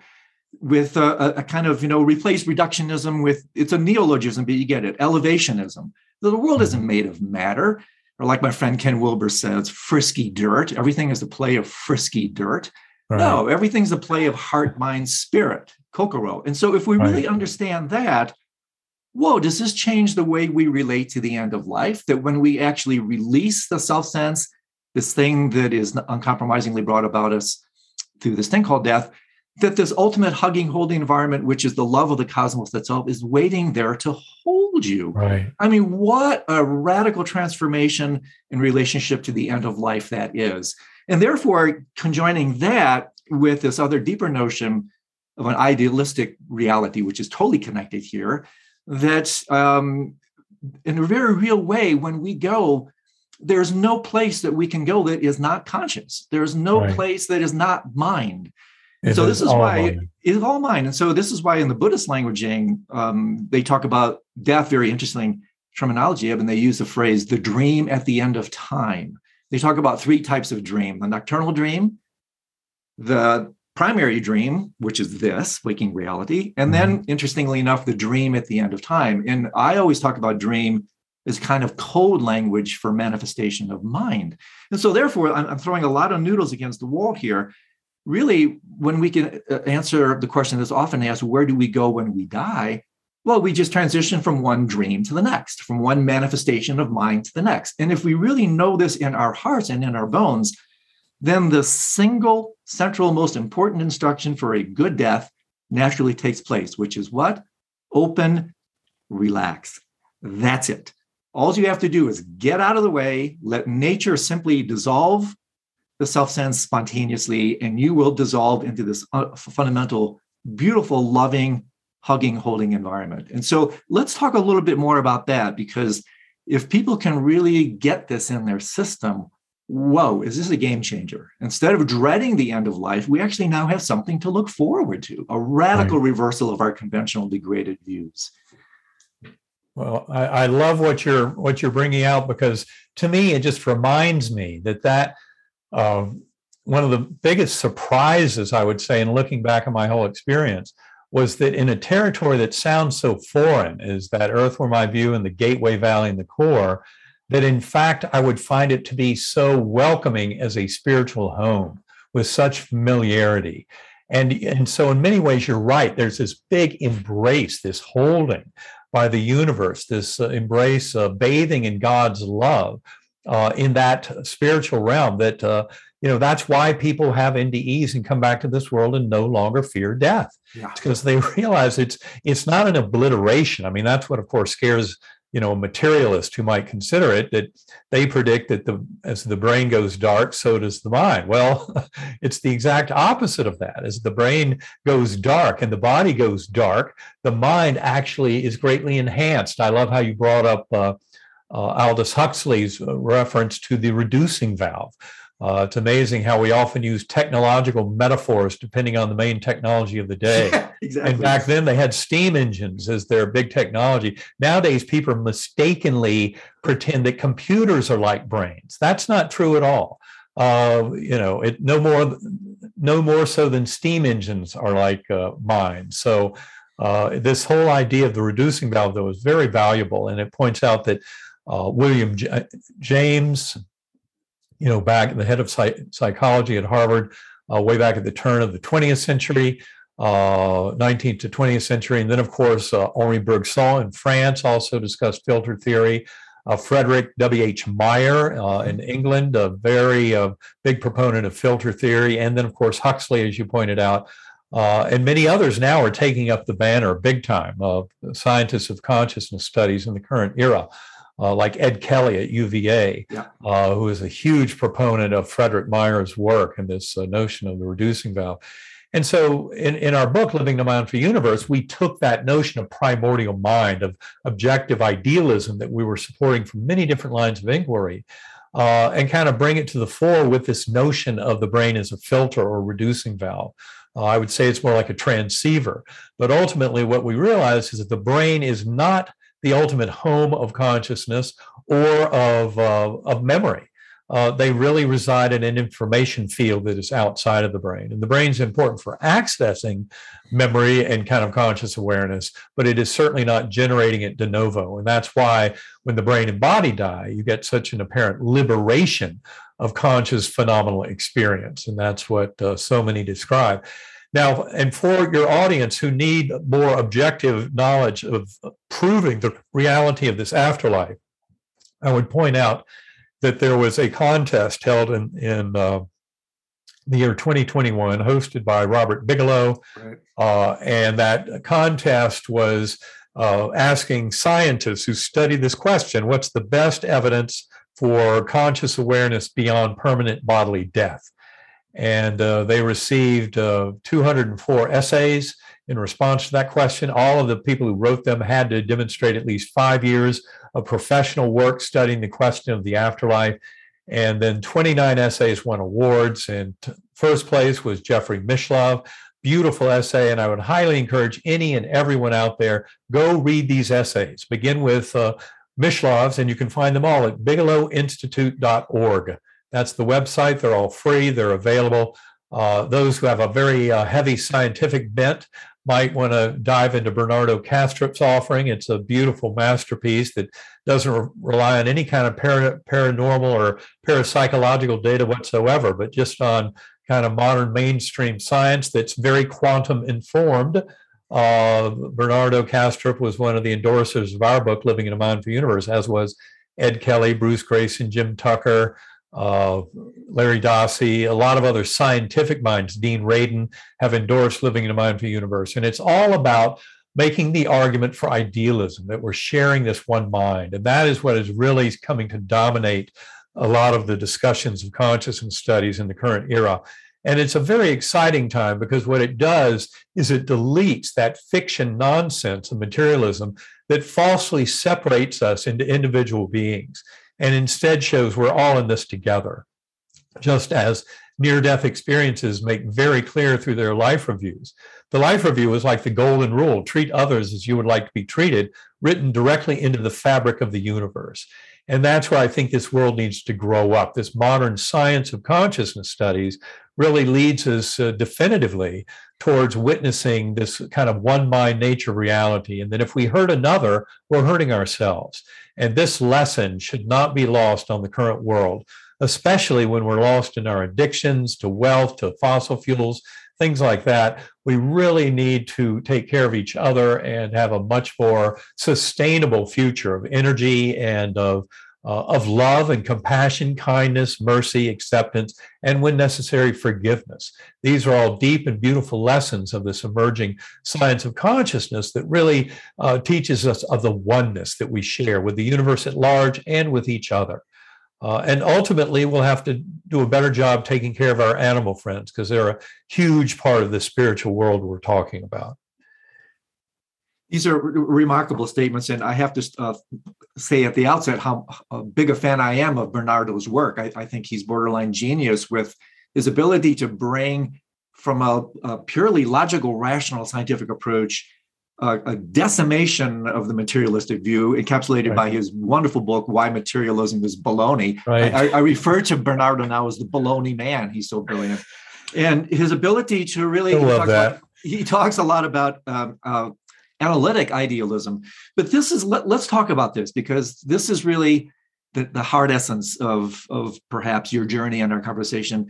with a, a, kind of you know replace reductionism with it's a neologism but you get it elevationism the world isn't mm-hmm. made of matter, or like my friend Ken Wilber says, frisky dirt. Everything is the play of frisky dirt. Right. No, everything's the play of heart, mind, spirit, Kokoro. And so if we really right. understand that, whoa, does this change the way we relate to the end of life? That when we actually release the self sense, this thing that is uncompromisingly brought about us through this thing called death, that this ultimate hugging, holding environment, which is the love of the cosmos itself, is waiting there to hold you. Right. I mean, what a radical transformation in relationship to the end of life that is. And therefore, conjoining that with this other deeper notion of an idealistic reality, which is totally connected here, that um, in a very real way, when we go, there's no place that we can go that is not conscious. There's no right. place that is not mind. It so this is why mine. it is all mine. And so this is why in the Buddhist languaging, um, they talk about death, very interesting terminology, of and they use the phrase the dream at the end of time. They talk about three types of dream the nocturnal dream, the primary dream, which is this waking reality, and then mm-hmm. interestingly enough, the dream at the end of time. And I always talk about dream as kind of code language for manifestation of mind. And so, therefore, I'm throwing a lot of noodles against the wall here really, when we can uh, answer the question that's often asked, where do we go when we die? Well, we just transition from one dream to the next, from one manifestation of mind to the next. And if we really know this in our hearts and in our bones, then the single central, most important instruction for a good death naturally takes place, which is what? Open, relax. That's it. All you have to do is get out of the way, let nature simply dissolve the self sense spontaneously, and you will dissolve into this uh, fundamental, beautiful, loving, hugging, holding environment. And so let's talk a little bit more about that because if people can really get this in their system, whoa, is this a game changer? Instead of dreading the end of life, we actually now have something to look forward to, a radical right. reversal of our conventional degraded views. Well, I, I, love what you're what you're bringing out because to me it just reminds me that that uh, one of the biggest surprises I would say in looking back on my whole experience was that in a territory that sounds so foreign as that Earthworm View and the Gateway Valley and the core, that in fact I would find it to be so welcoming as a spiritual home with such familiarity. And, and so, in many ways, you're right. There's this big embrace, this holding by the universe, this uh, embrace, uh, bathing in God's love uh, in that spiritual realm. That uh, you know that's why people have NDEs and come back to this world and no longer fear death. Yeah. because they <laughs> realize it's it's not an obliteration. I mean, that's what, of course, scares you know a materialist who might consider it that they predict that the as the brain goes dark so does the mind well <laughs> it's the exact opposite of that as the brain goes dark and the body goes dark the mind actually is greatly enhanced i love how you brought up uh, uh, aldous huxley's uh, reference to the reducing valve uh, it's amazing how we often use technological metaphors depending on the main technology of the <laughs> day. Yeah, exactly. And back then they had steam engines as their big technology. Nowadays, people mistakenly pretend that computers are like brains. That's not true at all. Uh, you know, it no more no more so than steam engines are like uh, minds. So uh, this whole idea of the reducing valve, though, is very valuable, and it points out that uh, William J- James you know, back the head of psych- psychology at Harvard, uh, way back at the turn of the 20th century, uh, 19th to 20th century. And then, of course, uh, Henri Bergson in France also discussed filter theory. Uh, Frederick W.H. Meyer uh, in England, a very uh, big proponent of filter theory. And then, of course, Huxley, as you pointed out. Uh, and many others now are taking up the banner big time of scientists of consciousness studies in the current era uh, like Ed Kelly at UVA, yeah. uh, who is a huge proponent of Frederick Meyer's work and this uh, notion of the reducing valve. And so, in, in our book, Living the Mindful Universe, we took that notion of primordial mind, of objective idealism that we were supporting from many different lines of inquiry, uh, and kind of bring it to the fore with this notion of the brain as a filter or reducing valve. Uh, I would say it's more like a transceiver. But ultimately, what we realize is that the brain is not the ultimate home of consciousness or of, uh, of memory. Uh, they really reside in an information field that is outside of the brain. And the brain is important for accessing memory and kind of conscious awareness, but it is certainly not generating it de novo. And that's why when the brain and body die, you get such an apparent liberation of conscious phenomenal experience. And that's what uh, so many describe. Now, and for your audience who need more objective knowledge of proving the reality of this afterlife, I would point out that there was a contest held in, in uh, the year 2021, hosted by Robert Bigelow. Right. Uh, and that contest was uh, asking scientists who study this question what's the best evidence for conscious awareness beyond permanent bodily death? And uh, they received uh, 204 essays in response to that question. All of the people who wrote them had to demonstrate at least five years of professional work studying the question of the afterlife. And then 29 essays won awards. And first place was Jeffrey Mishlove. Beautiful essay. And I would highly encourage any and everyone out there go read these essays. Begin with uh, Mishlove's, and you can find them all at bigelowinstitute.org. That's the website. They're all free, they're available. Uh, those who have a very uh, heavy scientific bent might want to dive into Bernardo Kastrup's offering. It's a beautiful masterpiece that doesn't re- rely on any kind of para- paranormal or parapsychological data whatsoever, but just on kind of modern mainstream science that's very quantum informed. Uh, Bernardo Kastrup was one of the endorsers of our book, Living in a Mindful Universe, as was Ed Kelly, Bruce Greyson, Jim Tucker, uh, Larry Dossey, a lot of other scientific minds, Dean Radin, have endorsed living in a mindful universe. And it's all about making the argument for idealism that we're sharing this one mind. And that is what is really coming to dominate a lot of the discussions of consciousness studies in the current era. And it's a very exciting time because what it does is it deletes that fiction nonsense of materialism that falsely separates us into individual beings and instead shows we're all in this together. Just as near death experiences make very clear through their life reviews. The life review is like the golden rule treat others as you would like to be treated, written directly into the fabric of the universe. And that's where I think this world needs to grow up. This modern science of consciousness studies really leads us uh, definitively towards witnessing this kind of one mind nature reality. And that if we hurt another, we're hurting ourselves. And this lesson should not be lost on the current world, especially when we're lost in our addictions to wealth, to fossil fuels, things like that. We really need to take care of each other and have a much more sustainable future of energy and of uh, of love and compassion, kindness, mercy, acceptance, and when necessary, forgiveness. These are all deep and beautiful lessons of this emerging science of consciousness that really uh, teaches us of the oneness that we share with the universe at large and with each other. Uh, and ultimately, we'll have to do a better job taking care of our animal friends because they're a huge part of the spiritual world we're talking about. These are remarkable statements, and I have to uh, say at the outset how big a fan I am of Bernardo's work. I, I think he's borderline genius with his ability to bring from a, a purely logical, rational, scientific approach a decimation of the materialistic view, encapsulated right. by his wonderful book, Why Materialism is Baloney. Right. I, I, refer to Bernardo now as the baloney man. He's so brilliant. And his ability to really I love that. About, he talks a lot about um, uh, analytic idealism. But this is let, us talk about this because this is really the, the hard essence of of perhaps your journey and our conversation.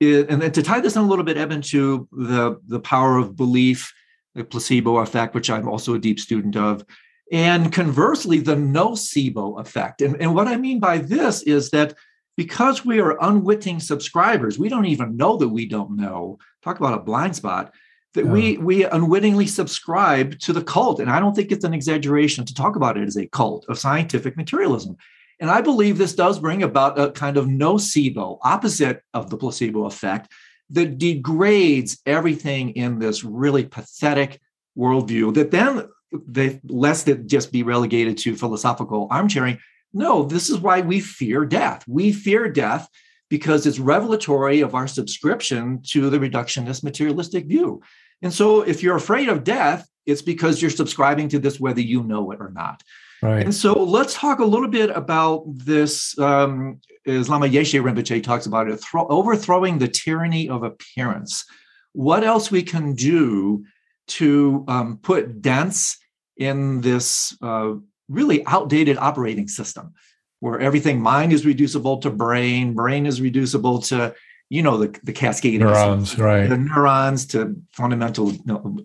It, and then to tie this in a little bit, Eben, to the the power of belief, the placebo effect, which I'm also a deep student of, and conversely, the nocebo effect. And, and what I mean by this is that because we are unwitting subscribers, we don't even know that we don't know. Talk about a blind spot that yeah. we we unwittingly subscribe to the cult and i don't think it's an exaggeration to talk about it as a cult of scientific materialism and i believe this does bring about a kind of nocebo opposite of the placebo effect that degrades everything in this really pathetic worldview that then they lest it just be relegated to philosophical armchairing. No this is why we fear death. We fear death because it's revelatory of our subscription to the reductionist materialistic view. And so if you're afraid of death, it's because you're subscribing to this whether you know it or not. Right. And so let's talk a little bit about this. Um, as Lama Yeshe Rinpoche talks about it, throw, overthrowing the tyranny of appearance. What else we can do to um, put dents in this uh, really outdated operating system where everything mind is reducible to brain, brain is reducible to you know the, the cascade neurons right the neurons to fundamental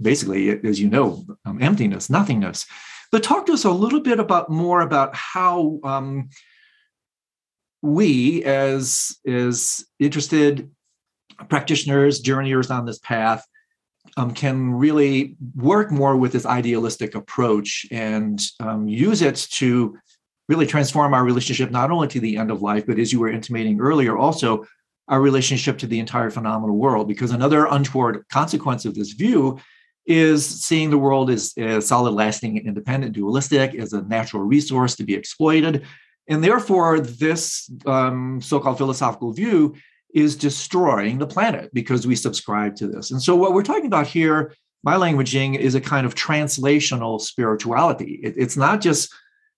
basically as you know um, emptiness nothingness but talk to us a little bit about more about how um, we as as interested practitioners journeyers on this path um, can really work more with this idealistic approach and um, use it to really transform our relationship not only to the end of life but as you were intimating earlier also our relationship to the entire phenomenal world. Because another untoward consequence of this view is seeing the world as, as solid, lasting, independent, dualistic, as a natural resource to be exploited. And therefore, this um, so called philosophical view is destroying the planet because we subscribe to this. And so, what we're talking about here, my languaging, is a kind of translational spirituality. It, it's not just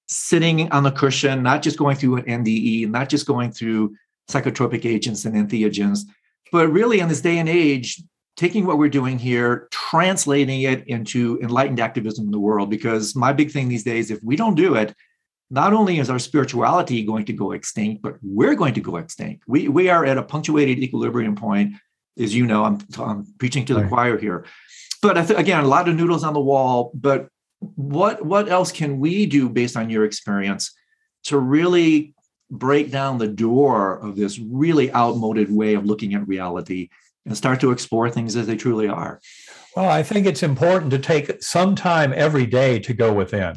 sitting on the cushion, not just going through an NDE, not just going through psychotropic agents and entheogens. But really, in this day and age, taking what we're doing here, translating it into enlightened activism in the world. Because my big thing these days, if we don't do it, not only is our spirituality going to go extinct, but we're going to go extinct. We, we are at a punctuated equilibrium point. As you know, I'm, I'm preaching to the right. choir here. But th- again, a lot of noodles on the wall. But what what else can we do based on your experience to really break down the door of this really outmoded way of looking at reality and start to explore things as they truly are? Well, I think it's important to take some time every day to go within.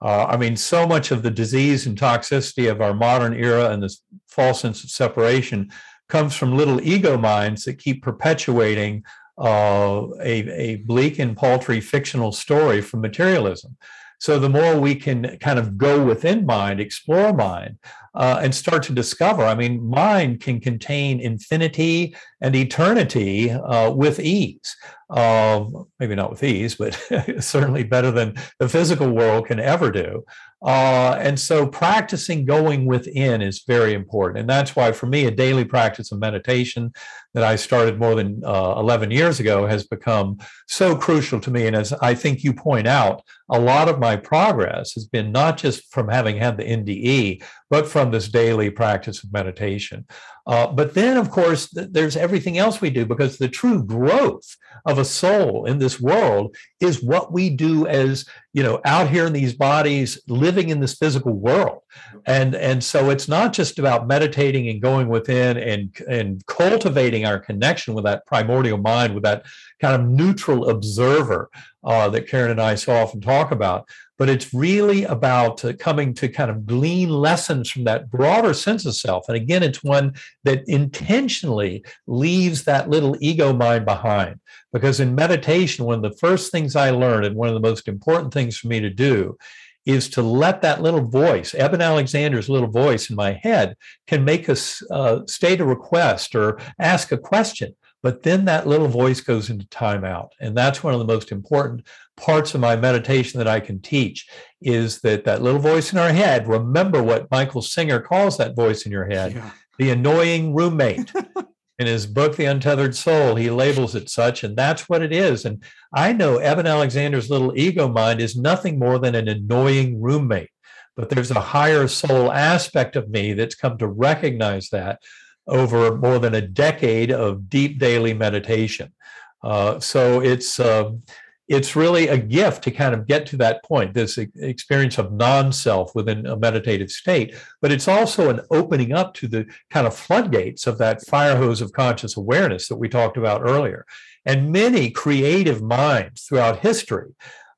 Uh, I mean, so much of the disease and toxicity of our modern era and this false sense of separation comes from little ego minds that keep perpetuating uh, a, a bleak and paltry fictional story from materialism. So the more we can kind of go within mind, explore mind, uh, and start to discover. I mean, mind can contain infinity and eternity uh, with ease. Uh, maybe not with ease, but <laughs> certainly better than the physical world can ever do. Uh, and so practicing going within is very important. And that's why, for me, a daily practice of meditation that I started more than uh, 11 years ago has become so crucial to me. And as I think you point out, a lot of my progress has been not just from having had the NDE, but from this daily practice of meditation. Uh, but then, of course, th- there's everything else we do because the true growth of a soul in this world is what we do as you know out here in these bodies living in this physical world and and so it's not just about meditating and going within and and cultivating our connection with that primordial mind with that kind of neutral observer uh, that karen and i so often talk about but it's really about uh, coming to kind of glean lessons from that broader sense of self. And again, it's one that intentionally leaves that little ego mind behind. Because in meditation, one of the first things I learned, and one of the most important things for me to do, is to let that little voice, Eben Alexander's little voice in my head, can make us uh, state a request or ask a question. But then that little voice goes into timeout. And that's one of the most important parts of my meditation that I can teach is that that little voice in our head, remember what Michael Singer calls that voice in your head, yeah. the annoying roommate. <laughs> in his book, The Untethered Soul, he labels it such, and that's what it is. And I know Eben Alexander's little ego mind is nothing more than an annoying roommate. But there's a higher soul aspect of me that's come to recognize that over more than a decade of deep daily meditation. Uh, so it's um, it's really a gift to kind of get to that point, this experience of non-self within a meditative state. But it's also an opening up to the kind of floodgates of that fire hose of conscious awareness that we talked about earlier. And many creative minds throughout history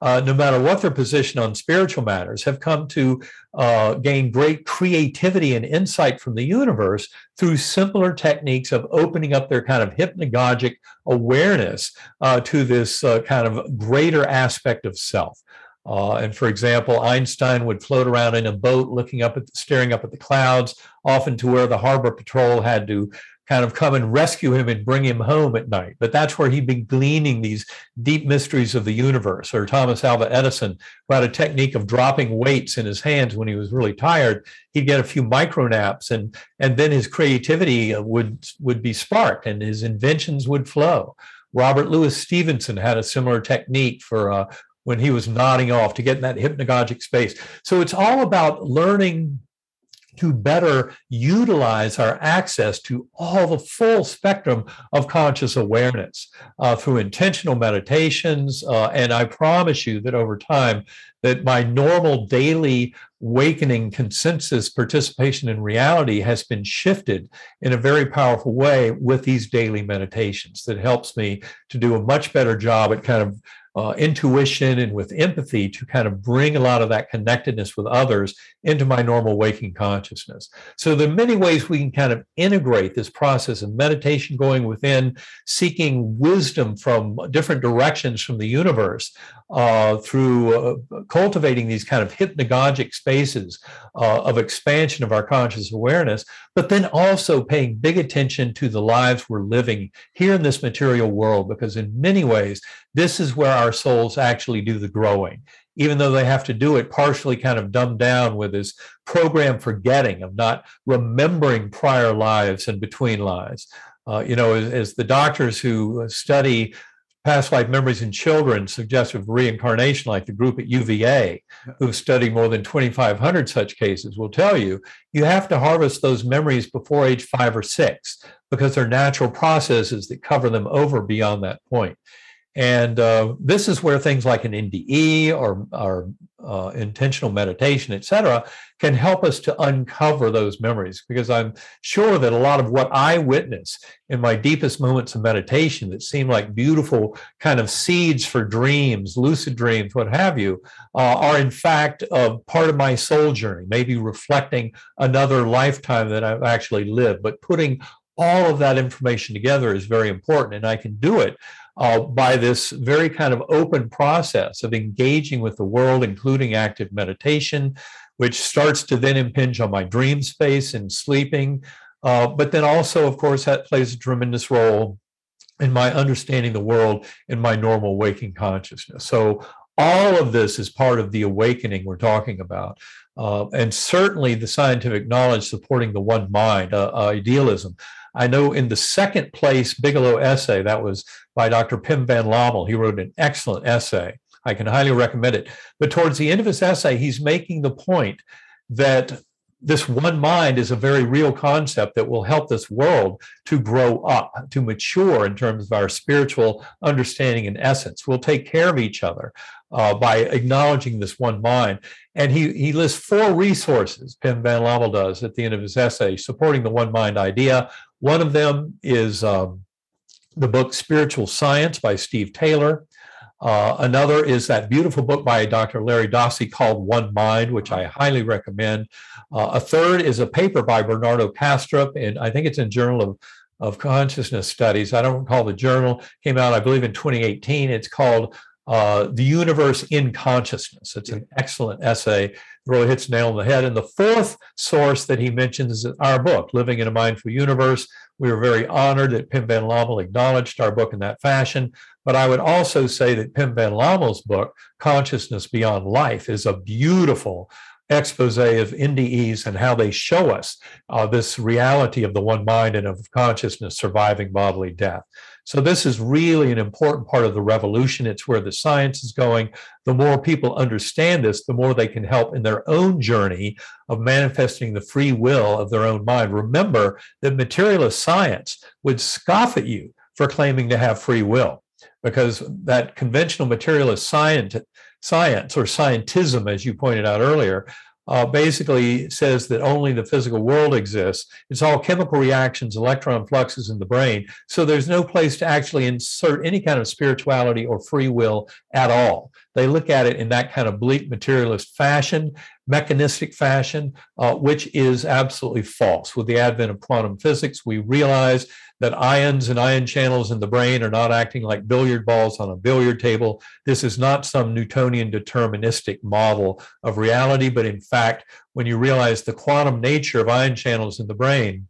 uh, no matter what their position on spiritual matters, have come to uh, gain great creativity and insight from the universe through simpler techniques of opening up their kind of hypnagogic awareness uh, to this uh, kind of greater aspect of self. Uh, and for example, Einstein would float around in a boat, looking up at, staring up at the clouds, often to where the harbor patrol had to kind of come and rescue him and bring him home at night. But that's where he'd been gleaning these deep mysteries of the universe. Or Thomas Alva Edison, who had a technique of dropping weights in his hands when he was really tired. He'd get a few micro naps, and and then his creativity would would be sparked, and his inventions would flow. Robert Louis Stevenson had a similar technique for uh, when he was nodding off to get in that hypnagogic space. So it's all about learning to better utilize our access to all the full spectrum of conscious awareness uh, through intentional meditations. Uh, and I promise you that over time, that my normal daily awakening consensus participation in reality has been shifted in a very powerful way with these daily meditations that helps me to do a much better job at kind of uh, intuition and with empathy to kind of bring a lot of that connectedness with others into my normal waking consciousness. So there are many ways we can kind of integrate this process of meditation going within, seeking wisdom from different directions from the universe uh, through uh, cultivating these kind of hypnagogic spaces uh, of expansion of our conscious awareness, but then also paying big attention to the lives we're living here in this material world, because in many ways, this is where our souls actually do the growing even though they have to do it partially kind of dumbed down with this program forgetting of not remembering prior lives and between lives. Uh, you know, as, as, the doctors who study past life memories in children suggestive reincarnation, like the group at UVA, who've studied more than 2,500 such cases, will tell you you have to harvest those memories before age five or six because they're natural processes that cover them over beyond that point. And uh, this is where things like an NDE or, or uh, intentional meditation, et cetera, can help us to uncover those memories. Because I'm sure that a lot of what I witness in my deepest moments of meditation that seem like beautiful kind of seeds for dreams, lucid dreams, what have you, uh, are in fact part of my soul journey, maybe reflecting another lifetime that I've actually lived. But putting all of that information together is very important. And I can do it uh, by this very kind of open process of engaging with the world, including active meditation, which starts to then impinge on my dream space and sleeping. Uh, but then also, of course, that plays a tremendous role in my understanding the world in my normal waking consciousness. So all of this is part of the awakening we're talking about. Uh, and certainly the scientific knowledge supporting the one mind, uh, idealism. I know in the second place Bigelow essay, that was by Dr. Pim van Lommel. He wrote an excellent essay. I can highly recommend it. But towards the end of his essay, he's making the point that this one mind is a very real concept that will help this world to grow up, to mature in terms of our spiritual understanding and essence. We'll take care of each other uh, by acknowledging this one mind. And he, he lists four resources, Pim Van Lommel does at the end of his essay, supporting the one mind idea. One of them is um, the book Spiritual Science by Steve Taylor. Uh, another is that beautiful book by Dr. Larry Dossey called One Mind, which I highly recommend. Uh, a third is a paper by Bernardo Kastrup, and I think it's in Journal of, of Consciousness Studies. I don't recall the journal, came out, I believe, in 2018. It's called uh, The Universe in Consciousness. It's an excellent essay really hits nail on the head. And the fourth source that he mentions is our book, Living in a Mindful Universe. We are very honored that Pim Van Lommel acknowledged our book in that fashion. But I would also say that Pim Van Lommel's book, Consciousness Beyond Life, is a beautiful expose of NDEs and how they show us uh, this reality of the one mind and of consciousness surviving bodily death. So, this is really an important part of the revolution. It's where the science is going. The more people understand this, the more they can help in their own journey of manifesting the free will of their own mind. Remember that materialist science would scoff at you for claiming to have free will because that conventional materialist science, science or scientism, as you pointed out earlier, uh, basically says that only the physical world exists. It's all chemical reactions, electron fluxes in the brain. So there's no place to actually insert any kind of spirituality or free will at all. They look at it in that kind of bleak materialist fashion, mechanistic fashion, uh, which is absolutely false. With the advent of quantum physics, we realize that ions and ion channels in the brain are not acting like billiard balls on a billiard table. This is not some Newtonian deterministic model of reality, but in fact, when you realize the quantum nature of ion channels in the brain,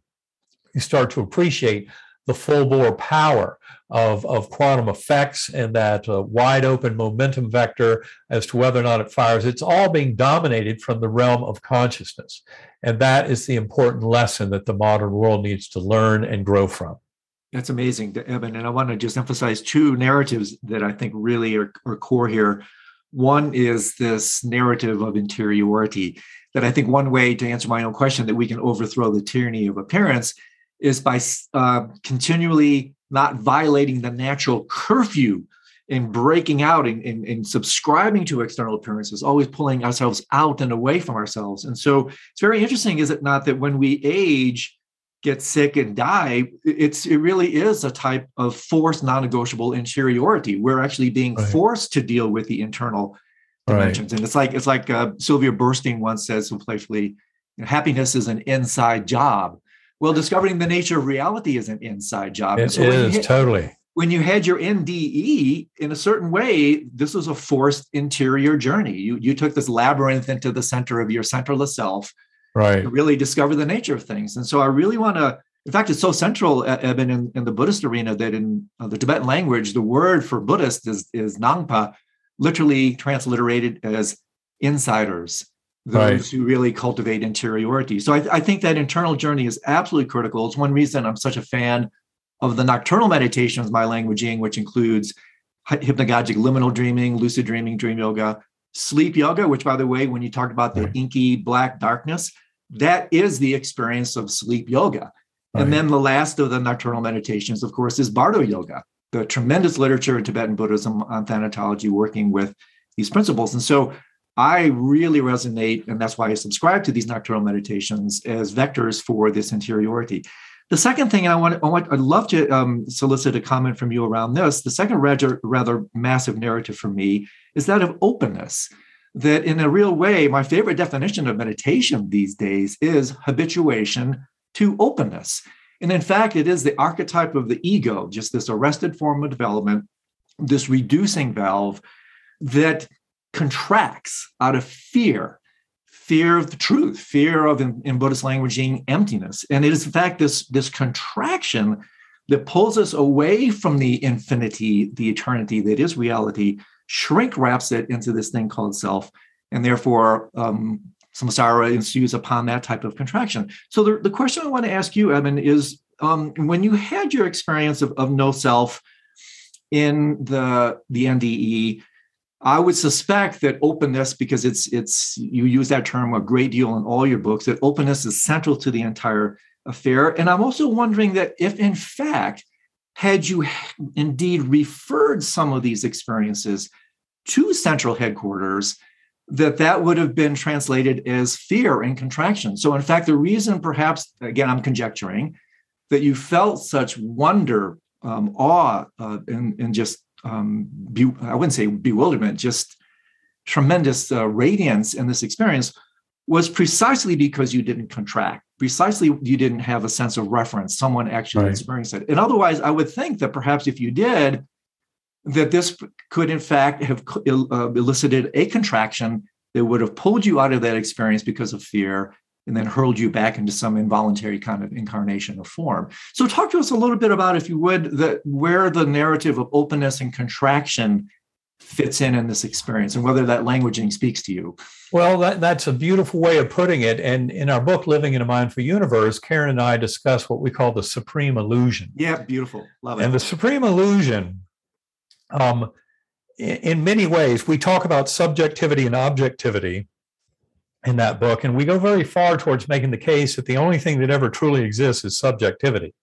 you start to appreciate the full bore power of, of quantum effects and that uh, wide open momentum vector as to whether or not it fires. It's all being dominated from the realm of consciousness. And that is the important lesson that the modern world needs to learn and grow from. That's amazing, Eben. And I want to just emphasize two narratives that I think really are, are core here. One is this narrative of interiority, that I think one way to answer my own question that we can overthrow the tyranny of appearance is by uh, continually not violating the natural curfew and breaking out and, and, and, subscribing to external appearances, always pulling ourselves out and away from ourselves. And so it's very interesting, is it not, that when we age, get sick and die, it's it really is a type of forced non-negotiable interiority. We're actually being right. forced to deal with the internal dimensions. Right. And it's like it's like uh, Sylvia Boorstein once said so playfully, happiness is an inside job. Well, discovering the nature of reality is an inside job. It so is totally. When you had your NDE, in a certain way, this was a forced interior journey. You you took this labyrinth into the center of your centerless self, right? To really discover the nature of things. And so, I really want to. In fact, it's so central, Eben, in, in the Buddhist arena that in uh, the Tibetan language, the word for Buddhist is is Nangpa, literally transliterated as insiders those right. who really cultivate interiority. So I, I, think that internal journey is absolutely critical. It's one reason I'm such a fan of the nocturnal meditations, my languaging, which includes hypnagogic liminal dreaming, lucid dreaming, dream yoga, sleep yoga, which, by the way, when you talked about the right. inky black darkness, that is the experience of sleep yoga. Right. And then the last of the nocturnal meditations, of course, is Bardo yoga, the tremendous literature in Tibetan Buddhism on thanatology working with these principles. And so I really resonate, and that's why I subscribe to these nocturnal meditations as vectors for this interiority. The second thing, and I want, I want I'd love to um, solicit a comment from you around this. The second rather, rather massive narrative for me is that of openness. That in a real way, my favorite definition of meditation these days is habituation to openness. And in fact, it is the archetype of the ego, just this arrested form of development, this reducing valve that contracts out of fear fear of the truth fear of in, in buddhist languaging emptiness. And it is in fact this this contraction that pulls us away from the infinity the eternity that is reality shrink wraps it into this thing called self and therefore um, samsara ensues upon that type of contraction. So the, the question i want to ask you eben is um, when you had your experience of, of no self in the the nde I would suspect that openness, because it's it's you use that term a great deal in all your books, that openness is central to the entire affair. And I'm also wondering that if in fact, had you indeed referred some of these experiences to central headquarters, that that would have been translated as fear and contraction. So in fact, the reason perhaps, again, I'm conjecturing, that you felt such wonder, um, awe, uh, and, and just um, be, I wouldn't say bewilderment, just tremendous uh, radiance in this experience was precisely because you didn't contract, precisely you didn't have a sense of reference, someone actually right. experienced it. And otherwise, I would think that perhaps if you did, that this could in fact have uh, elicited a contraction that would have pulled you out of that experience because of fear and then hurled you back into some involuntary kind of incarnation or form. So, talk to us a little bit about, if you would, the, where the narrative of openness and contraction fits in in this experience and whether that languaging speaks to you. Well, that, that's a beautiful way of putting it. And in our book, Living in a Mindful Universe, Karen and I discuss what we call the supreme illusion. Yeah, beautiful. Love it. And the supreme illusion, um, in, in many ways, we talk about subjectivity and objectivity in that book. And we go very far towards making the case that the only thing that ever truly exists is subjectivity.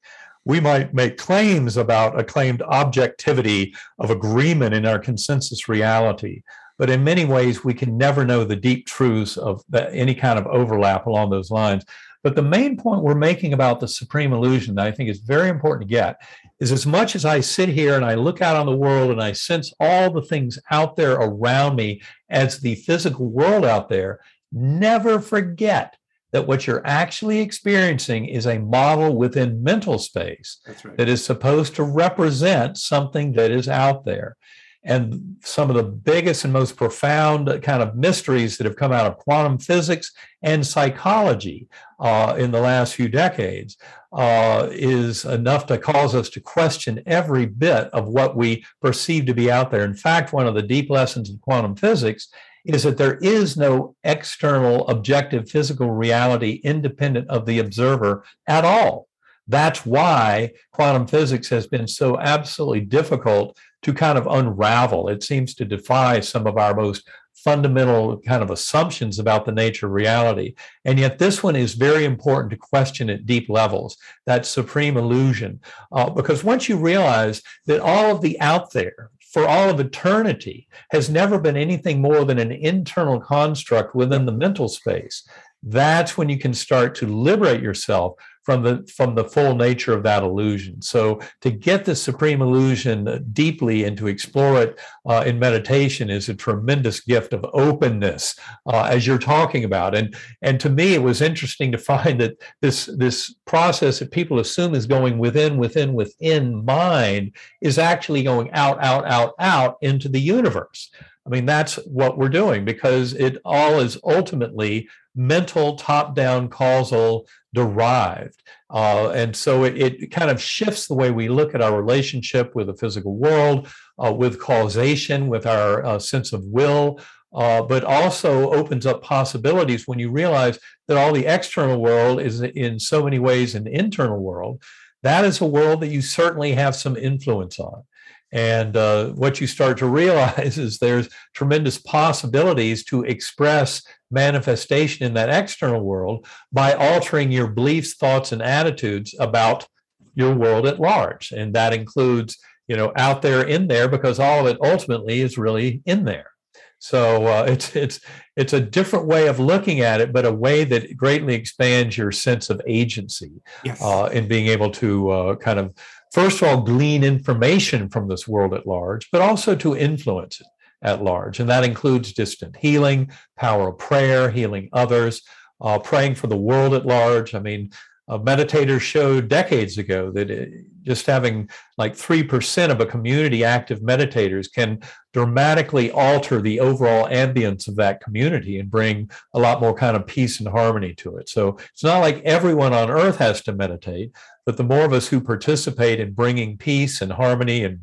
We might make claims about a claimed objectivity of agreement in our consensus reality, but in many ways, we can never know the deep truths of any kind of overlap along those lines. But the main point we're making about the supreme illusion that I think is very important to get is as much as I sit here and I look out on the world and I sense all the things out there around me as the physical world out there, never forget that what you're actually experiencing is a model within mental space right. that is supposed to represent something that is out there. And some of the biggest and most profound kind of mysteries that have come out of quantum physics and psychology uh, in the last few decades uh, is enough to cause us to question every bit of what we perceive to be out there. In fact, one of the deep lessons in quantum physics is that there is no external objective physical reality independent of the observer at all. That's why quantum physics has been so absolutely difficult to kind of unravel. It seems to defy some of our most fundamental kind of assumptions about the nature of reality. And yet, this one is very important to question at deep levels that supreme illusion. Uh, because once you realize that all of the out there, for all of eternity has never been anything more than an internal construct within the mental space. That's when you can start to liberate yourself from the from the full nature of that illusion. So to get the supreme illusion deeply and to explore it uh, in meditation is a tremendous gift of openness uh, as you're talking about. And and to me it was interesting to find that this this process that people assume is going within within within mind is actually going out out out out into the universe. I mean, that's what we're doing because it all is ultimately mental top down causal derived. Uh, and so it, it, kind of shifts the way we look at our relationship with the physical world, uh, with causation, with our uh, sense of will. Uh, but also opens up possibilities when you realize that all the external world is in so many ways an internal world. That is a world that you certainly have some influence on. And uh, what you start to realize <laughs> is there's tremendous possibilities to express manifestation in that external world by altering your beliefs, thoughts, and attitudes about your world at large. And that includes you know, out there in there because all of it ultimately is really in there. So uh, it's it's it's a different way of looking at it, but a way that greatly expands your sense of agency yes. uh, in being able to uh, kind of first of all glean information from this world at large, but also to influence it at large, and that includes distant healing, power of prayer, healing others, uh, praying for the world at large. I mean, meditators showed decades ago that it, just having like 3% of a community active meditators can dramatically alter the overall ambience of that community and bring a lot more kind of peace and harmony to it. So it's not like everyone on earth has to meditate, but the more of us who participate in bringing peace and harmony and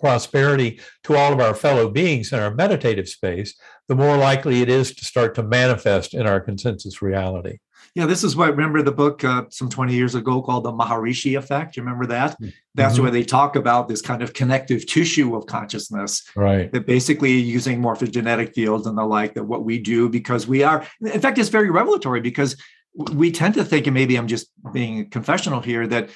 prosperity to all of our fellow beings in our meditative space, the more likely it is to start to manifest in our consensus reality. Yeah, this is what remember the book uh, some 20 years ago called the Maharishi effect. You remember that? Hmm. That's mm-hmm. where they talk about this kind of connective tissue of consciousness. Right. That basically using morphogenetic fields and the like, that what we do because we are, in fact, it's very revelatory because we tend to think, and maybe I'm just being confessional here, that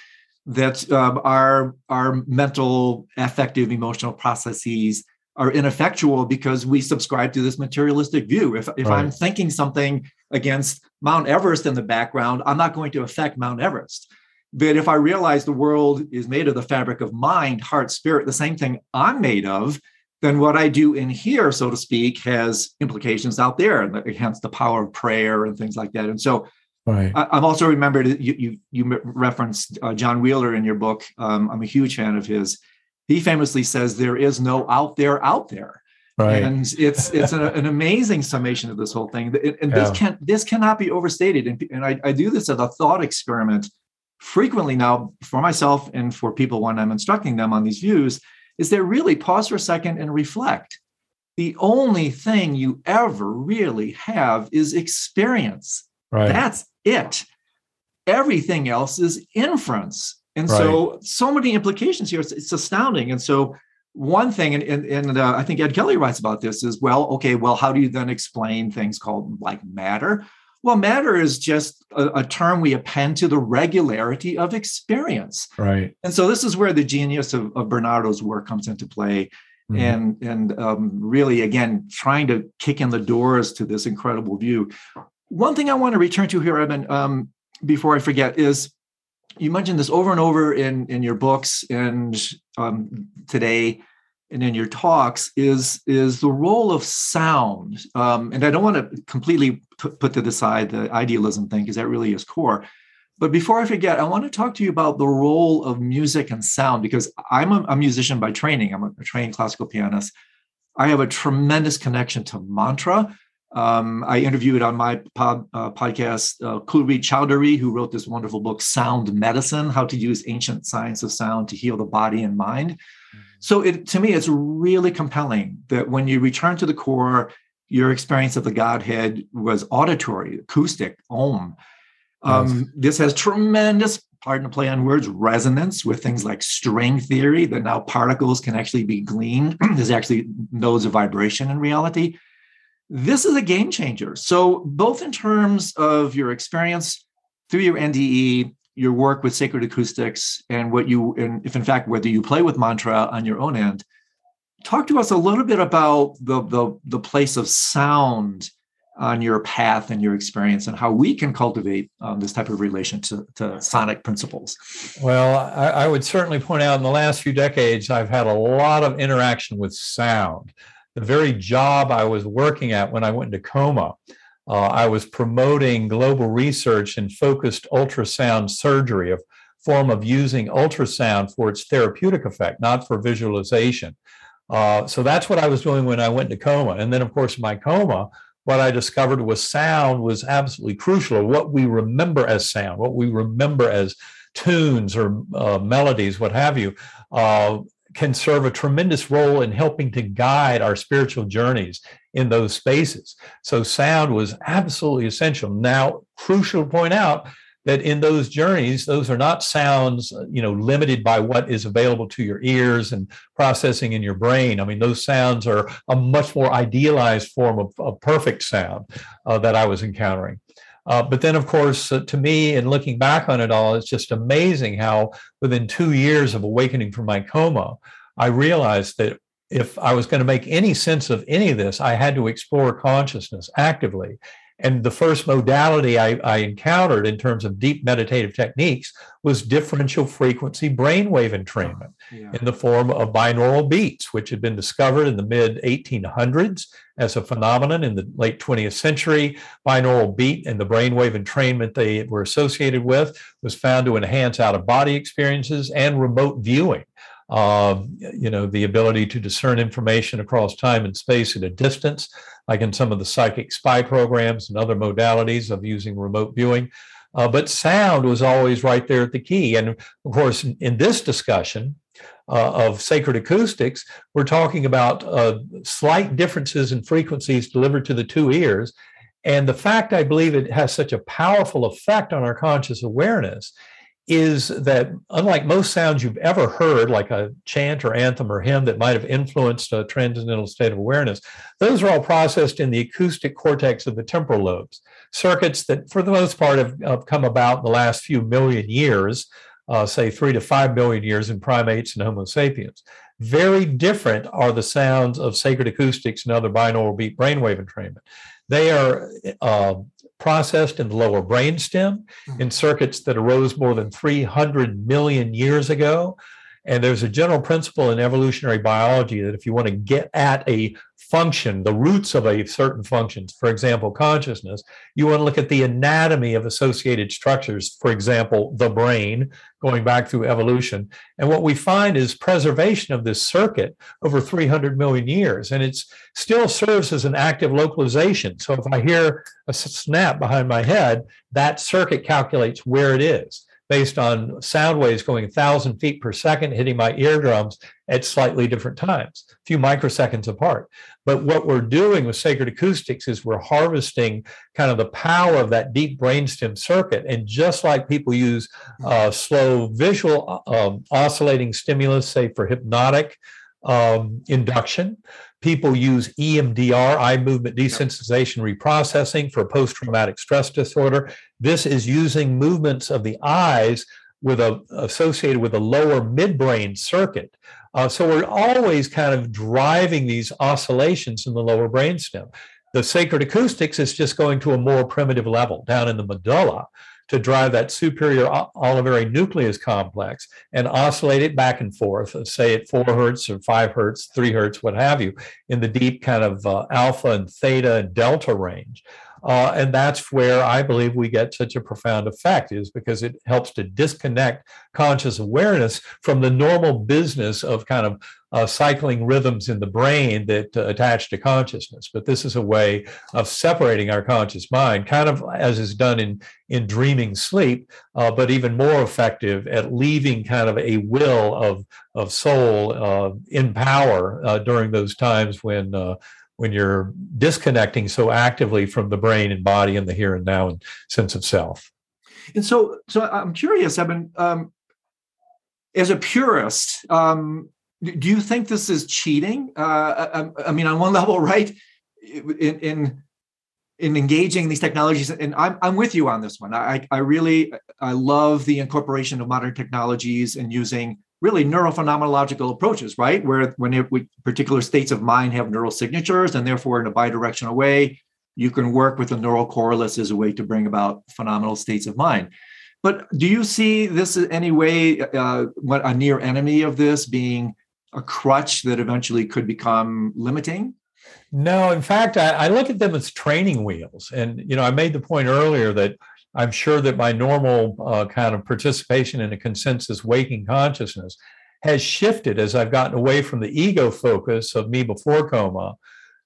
that um, our our mental affective emotional processes are ineffectual because we subscribe to this materialistic view. If, if right. i'm thinking something against mount everest in the background i'm not going to affect mount everest. But if i realize the world is made of the fabric of mind heart spirit the same thing i'm made of then what i do in here so to speak has implications out there and hence the power of prayer and things like that. And so Right. I, have also remembered you you, you referenced uh, John Wheeler in your book. Um, I'm a huge fan of his. He famously says there is no out there out there. Right. And it's it's an, an amazing summation of this whole thing. And yeah. this can this cannot be overstated. And, and I, I do this as a thought experiment frequently now for myself and for people when I'm instructing them on these views. Is there really pause for a second and reflect? The only thing you ever really have is experience. Right. That's it. Everything else is inference. And right. so, so many implications here. It's, it's astounding. And so, one thing, and, and, and uh, I think Ed Kelly writes about this is well, okay, well, how do you then explain things called like matter? Well, matter is just a, a, term we append to the regularity of experience. Right. And so this is where the genius of, of Bernardo's work comes into play. Mm-hmm. And and um, really, again, trying to kick in the doors to this incredible view. One thing I want to return to here, Eben, um, before I forget, is you mentioned this over and over in in your books and um, today and in your talks is is the role of sound. Um, and i don't want to completely put, put to the side the idealism thing because that really is core. But before i forget i want to talk to you about the role of music and sound because i'm a, a musician by training. I'm a, a trained classical pianist. I have a tremendous connection to mantra um, I interviewed on my pod, uh, podcast uh, Kulreet Chaudhary, who wrote this wonderful book, Sound Medicine How to Use Ancient Science of Sound to Heal the Body and Mind. Mm-hmm. So, it, to me, it's really compelling that when you return to the core, your experience of the Godhead was auditory, acoustic, om. Um, yes. This has tremendous, pardon the play on words, resonance with things like string theory, that now particles can actually be gleaned. <clears throat> There's actually nodes of vibration in reality this is a game changer. So, both in terms of your experience through your NDE, your work with sacred acoustics, and what you, and if in fact, whether you play with mantra on your own end, talk to us a little bit about the, the, the place of sound on your path and your experience and how we can cultivate um, this type of relation to, to sonic principles. Well, I, I, would certainly point out in the last few decades, I've had a lot of interaction with sound the very job I was working at when I went into coma. Uh, I was promoting global research in focused ultrasound surgery, a form of using ultrasound for its therapeutic effect, not for visualization. Uh, so that's what I was doing when I went into coma. And then, of course, my coma, what I discovered was sound was absolutely crucial. or What we remember as sound, what we remember as tunes or uh, melodies, what have you, uh, can serve a tremendous role in helping to guide our spiritual journeys in those spaces. So sound was absolutely essential. Now, crucial to point out that in those journeys, those are not sounds, you know, limited by what is available to your ears and processing in your brain. I mean, those sounds are a much more idealized form of, of perfect sound uh, that I was encountering. Uh, but then, of course, uh, to me, and looking back on it all, it's just amazing how within two years of awakening from my coma, I realized that if I was going to make any sense of any of this, I had to explore consciousness actively. And the first modality I, I, encountered in terms of deep meditative techniques was differential frequency brainwave entrainment yeah. in the form of binaural beats, which had been discovered in the mid 1800s as a phenomenon in the late 20th century. Binaural beat and the brainwave entrainment they were associated with was found to enhance out of body experiences and remote viewing. Uh, you know, the ability to discern information across time and space at a distance like in some of the psychic spy programs and other modalities of using remote viewing. Uh, but sound was always right there at the key. And of course, in this discussion uh, of sacred acoustics, we're talking about uh, slight differences in frequencies delivered to the two ears. And the fact I believe it has such a powerful effect on our conscious awareness is that unlike most sounds you've ever heard, like a chant or anthem or hymn that might have influenced a transcendental state of awareness, those are all processed in the acoustic cortex of the temporal lobes, circuits that, for the most part, have, have come about in the last few million years, uh, say three to five million years in primates and Homo sapiens. Very different are the sounds of sacred acoustics and other binaural beat brainwave entrainment. They are uh, processed in the lower brainstem in mm-hmm. circuits that arose more than 300 million years ago. And there's a general principle in evolutionary biology that if you want to get at a function, the roots of a certain function, for example, consciousness, you want to look at the anatomy of associated structures, for example, the brain, going back through evolution. And what we find is preservation of this circuit over 300 million years. And it still serves as an active localization. So if I hear a snap behind my head, that circuit calculates where it is based on sound waves going 1,000 feet per second hitting my eardrums at slightly different times, a few microseconds apart. But what we're doing with sacred acoustics is we're harvesting kind of the power of that deep brainstem circuit. And just like people use uh, slow visual um, oscillating stimulus, say for hypnotic um, induction, people use EMDR, eye movement desensitization reprocessing for post traumatic stress disorder. This is using movements of the eyes with a associated with a lower midbrain circuit. Uh, so we're always kind of driving these oscillations in the lower brainstem. The sacred acoustics is just going to a more primitive level down in the medulla to drive that superior olivary nucleus complex and oscillate it back and forth, uh, say at four hertz or five hertz, three hertz, what have you, in the deep kind of uh, alpha and theta and delta range. Uh, and that's where I believe we get such a profound effect, is because it helps to disconnect conscious awareness from the normal business of kind of uh, cycling rhythms in the brain that uh, attach to consciousness. But this is a way of separating our conscious mind, kind of as is done in, in dreaming sleep, uh, but even more effective at leaving kind of a will of, of soul uh, in power uh, during those times when uh, when you're disconnecting so actively from the brain and body and the here and now and sense of self. And so, so I'm curious, Eben, um, as a purist, um, do you think this is cheating? Uh, I, um, I, mean, on one <laughs> level, right? In, in in engaging these technologies, and I'm I'm with you on this one. I I really I love the incorporation of modern technologies and using really neurophenomenological approaches, right? Where when it, particular states of mind have neural signatures, and therefore in a bidirectional way, you can work with the neural correlates as a way to bring about phenomenal states of mind. But do you see this in any way uh, what a near enemy of this being a crutch that eventually could become limiting? No, in fact, I, I look at them as training wheels. And you know, I made the point earlier that I'm sure that my normal uh, kind of participation in a consensus waking consciousness has shifted as I've gotten away from the ego focus of me before coma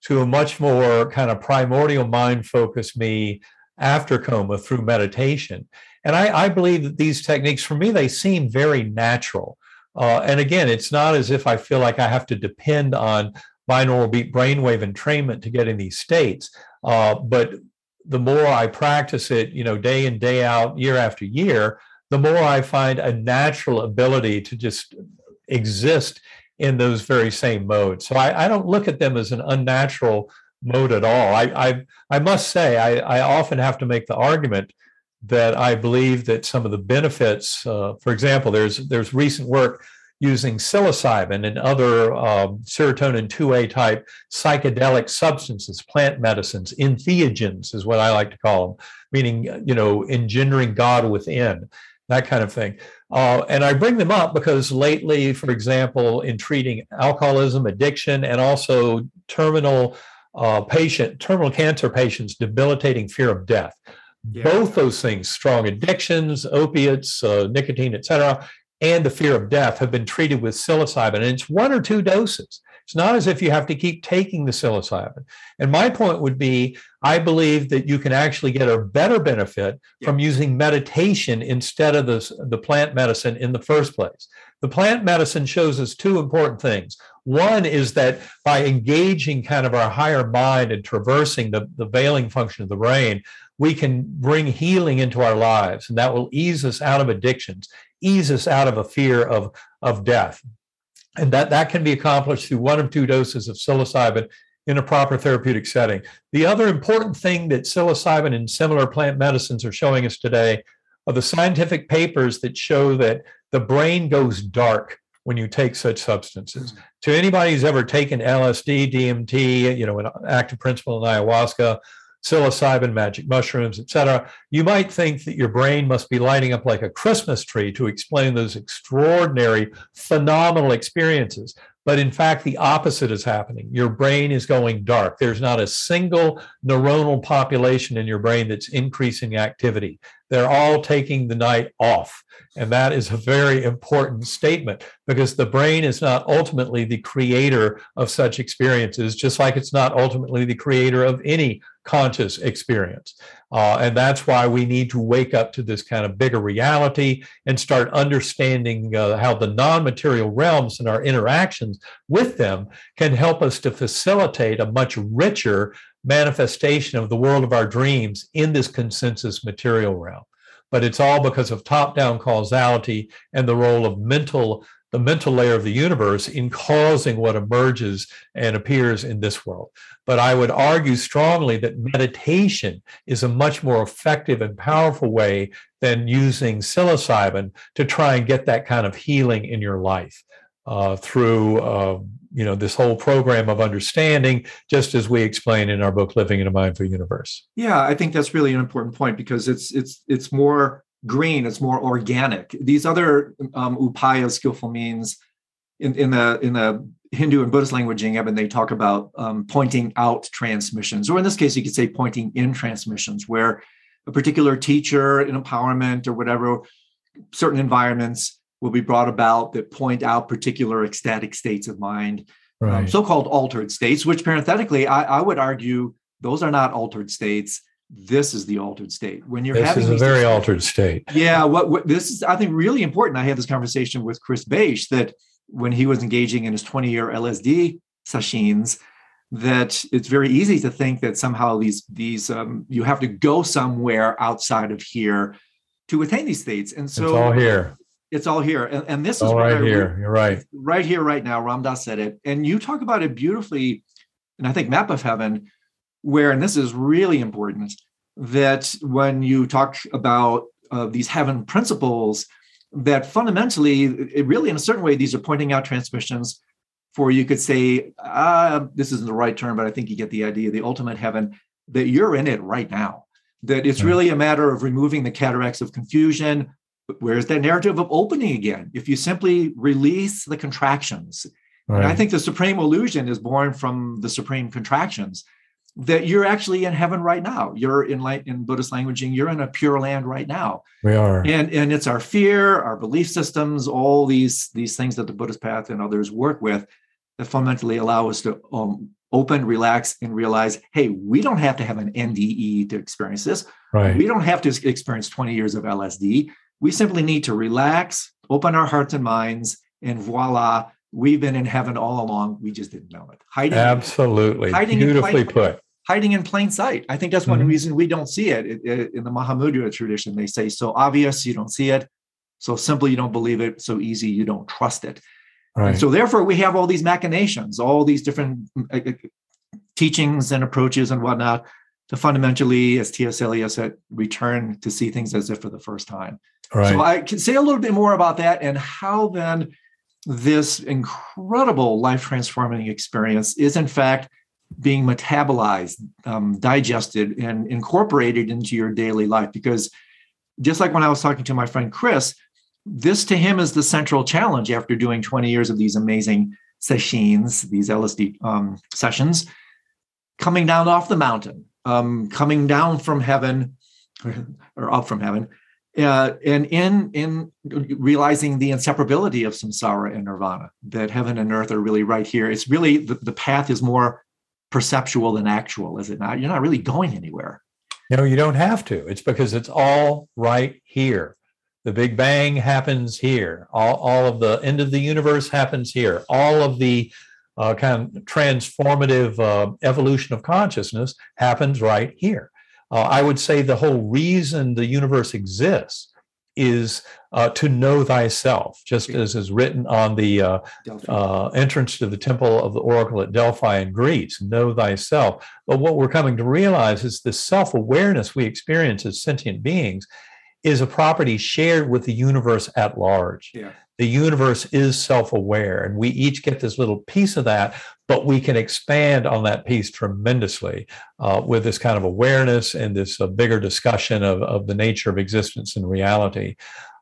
to a much more kind of primordial mind focus me after coma through meditation. And I, I, believe that these techniques, for me, they seem very natural. Uh, and again, it's not as if I feel like I have to depend on binaural beat brainwave entrainment to get in these states. Uh, but the more I practice it, you know, day in, day out, year after year, the more I find a natural ability to just exist in those very same modes. So I, I don't look at them as an unnatural mode at all. I I, I must say I, I often have to make the argument that I believe that some of the benefits, uh, for example, there's there's recent work using psilocybin and other um, serotonin 2A type psychedelic substances, plant medicines, entheogens is what I like to call them, meaning, you know, engendering God within, that kind of thing. Uh, and I bring them up because lately, for example, in treating alcoholism, addiction, and also terminal uh, patient, terminal cancer patients, debilitating fear of death. Yeah. Both those things, strong addictions, opiates, uh, nicotine, et cetera, and the fear of death have been treated with psilocybin. And it's one or two doses. It's not as if you have to keep taking the psilocybin. And my point would be I believe that you can actually get a better benefit yeah. from using meditation instead of the, the plant medicine in the first place. The plant medicine shows us two important things. One is that by engaging kind of our higher mind and traversing the, the veiling function of the brain, we can bring healing into our lives and that will ease us out of addictions ease us out of a fear of, of death. And that, that can be accomplished through one of two doses of psilocybin in a proper therapeutic setting. The other important thing that psilocybin and similar plant medicines are showing us today are the scientific papers that show that the brain goes dark when you take such substances. Mm-hmm. To anybody who's ever taken LSD, DMT, you know, an active principle in ayahuasca, psilocybin, magic mushrooms, etc., you might think that your brain must be lighting up like a Christmas tree to explain those extraordinary, phenomenal experiences. But in fact, the opposite is happening. Your brain is going dark. There's not a single neuronal population in your brain that's increasing activity. They're all taking the night off. And that is a very important statement because the brain is not ultimately the creator of such experiences, just like it's not ultimately the creator of any conscious experience. Uh, and that's why we need to wake up to this kind of bigger reality and start understanding uh, how the non material realms and our interactions with them can help us to facilitate a much richer manifestation of the world of our dreams in this consensus material realm. But it's all because of top down causality and the role of mental the mental layer of the universe in causing what emerges and appears in this world. But I would argue strongly that meditation is a much more effective and powerful way than using psilocybin to try and get that kind of healing in your life uh, through. Uh, you know this whole program of understanding just as we explain in our book living in a mindful universe yeah i think that's really an important point because it's it's it's more green it's more organic these other um, upaya skillful means in, in the in the Hindu and Buddhist languaging, Eben, they talk about um, pointing out transmissions, or in this case, you could say pointing in transmissions, where a particular teacher, an empowerment, or whatever, certain environments will be brought about that point out particular ecstatic states of mind, um, right. um, so-called altered states. Which, parenthetically, I, I, would argue those are not altered states. This is the altered state. When you're this having is a very altered state. Yeah, what, what this is, I think, really important. I had this conversation with Chris Bache that when he was engaging in his 20 year LSD sessions that it's very easy to think that somehow these these um, you have to go somewhere outside of here to attain these states and so it's all here it's all here and, and this all is right here you're right right here right now Ram Dass said it and you talk about it beautifully and i think map of heaven where and this is really important that when you talk about uh, these heaven principles that fundamentally, it really, in a certain way, these are pointing out transmissions for you could say, ah, this isn't the right term, but I think you get the idea, the ultimate heaven, that you're in it right now. That it's really a matter of removing the cataracts of confusion. Where's that narrative of opening again? If you simply release the contractions. Right. And I think the supreme illusion is born from the supreme contractions that you're actually in heaven right now. You're in light in Buddhist languaging, you're in a pure land right now. We are. And and it's our fear, our belief systems, all these these things that the Buddhist path and others work with that fundamentally allow us to um, open, relax, and realize, hey, we don't have to have an NDE to experience this. Right. We don't have to experience 20 years of LSD. We simply need to relax, open our hearts and minds, and voila, we've been in heaven all along. We just didn't know it. Hiding absolutely hiding beautifully put hiding in plain sight. I think that's one mm-hmm. reason we don't see it. It, it. In the Mahamudra tradition, they say so obvious you don't see it, so simple you don't believe it, so easy you don't trust it. Right. And so therefore we have all these machinations, all these different uh, uh, teachings and approaches and whatnot to fundamentally, as T.S. Eliot said, return to see things as if for the first time. Right. So I can say a little bit more about that and how then this incredible life transforming experience is in fact being metabolized, um, digested, and incorporated into your daily life. Because just like when I was talking to my friend Chris, this to him is the central challenge after doing 20 years of these amazing sessions, these LSD um, sessions, coming down off the mountain, um, coming down from heaven or up from heaven, uh, and in in realizing the inseparability of samsara and nirvana, that heaven and earth are really right here. It's really the, the path is more perceptual than actual, is it not? You're not really going anywhere. No, you don't have to. It's because it's all right here. The Big Bang happens here. All, all of the end of the universe happens here. All of the uh, kind of transformative uh, evolution of consciousness happens right here. Uh, I would say the whole reason the universe exists is uh, to know thyself, just as is written on the uh, uh, entrance to the temple of the oracle at Delphi in Greece know thyself. But what we're coming to realize is the self awareness we experience as sentient beings is a property shared with the universe at large. Yeah the universe is self aware, and we each get this little piece of that, but we can expand on that piece tremendously uh, with this kind of awareness and this uh, bigger discussion of, of the nature of existence and reality.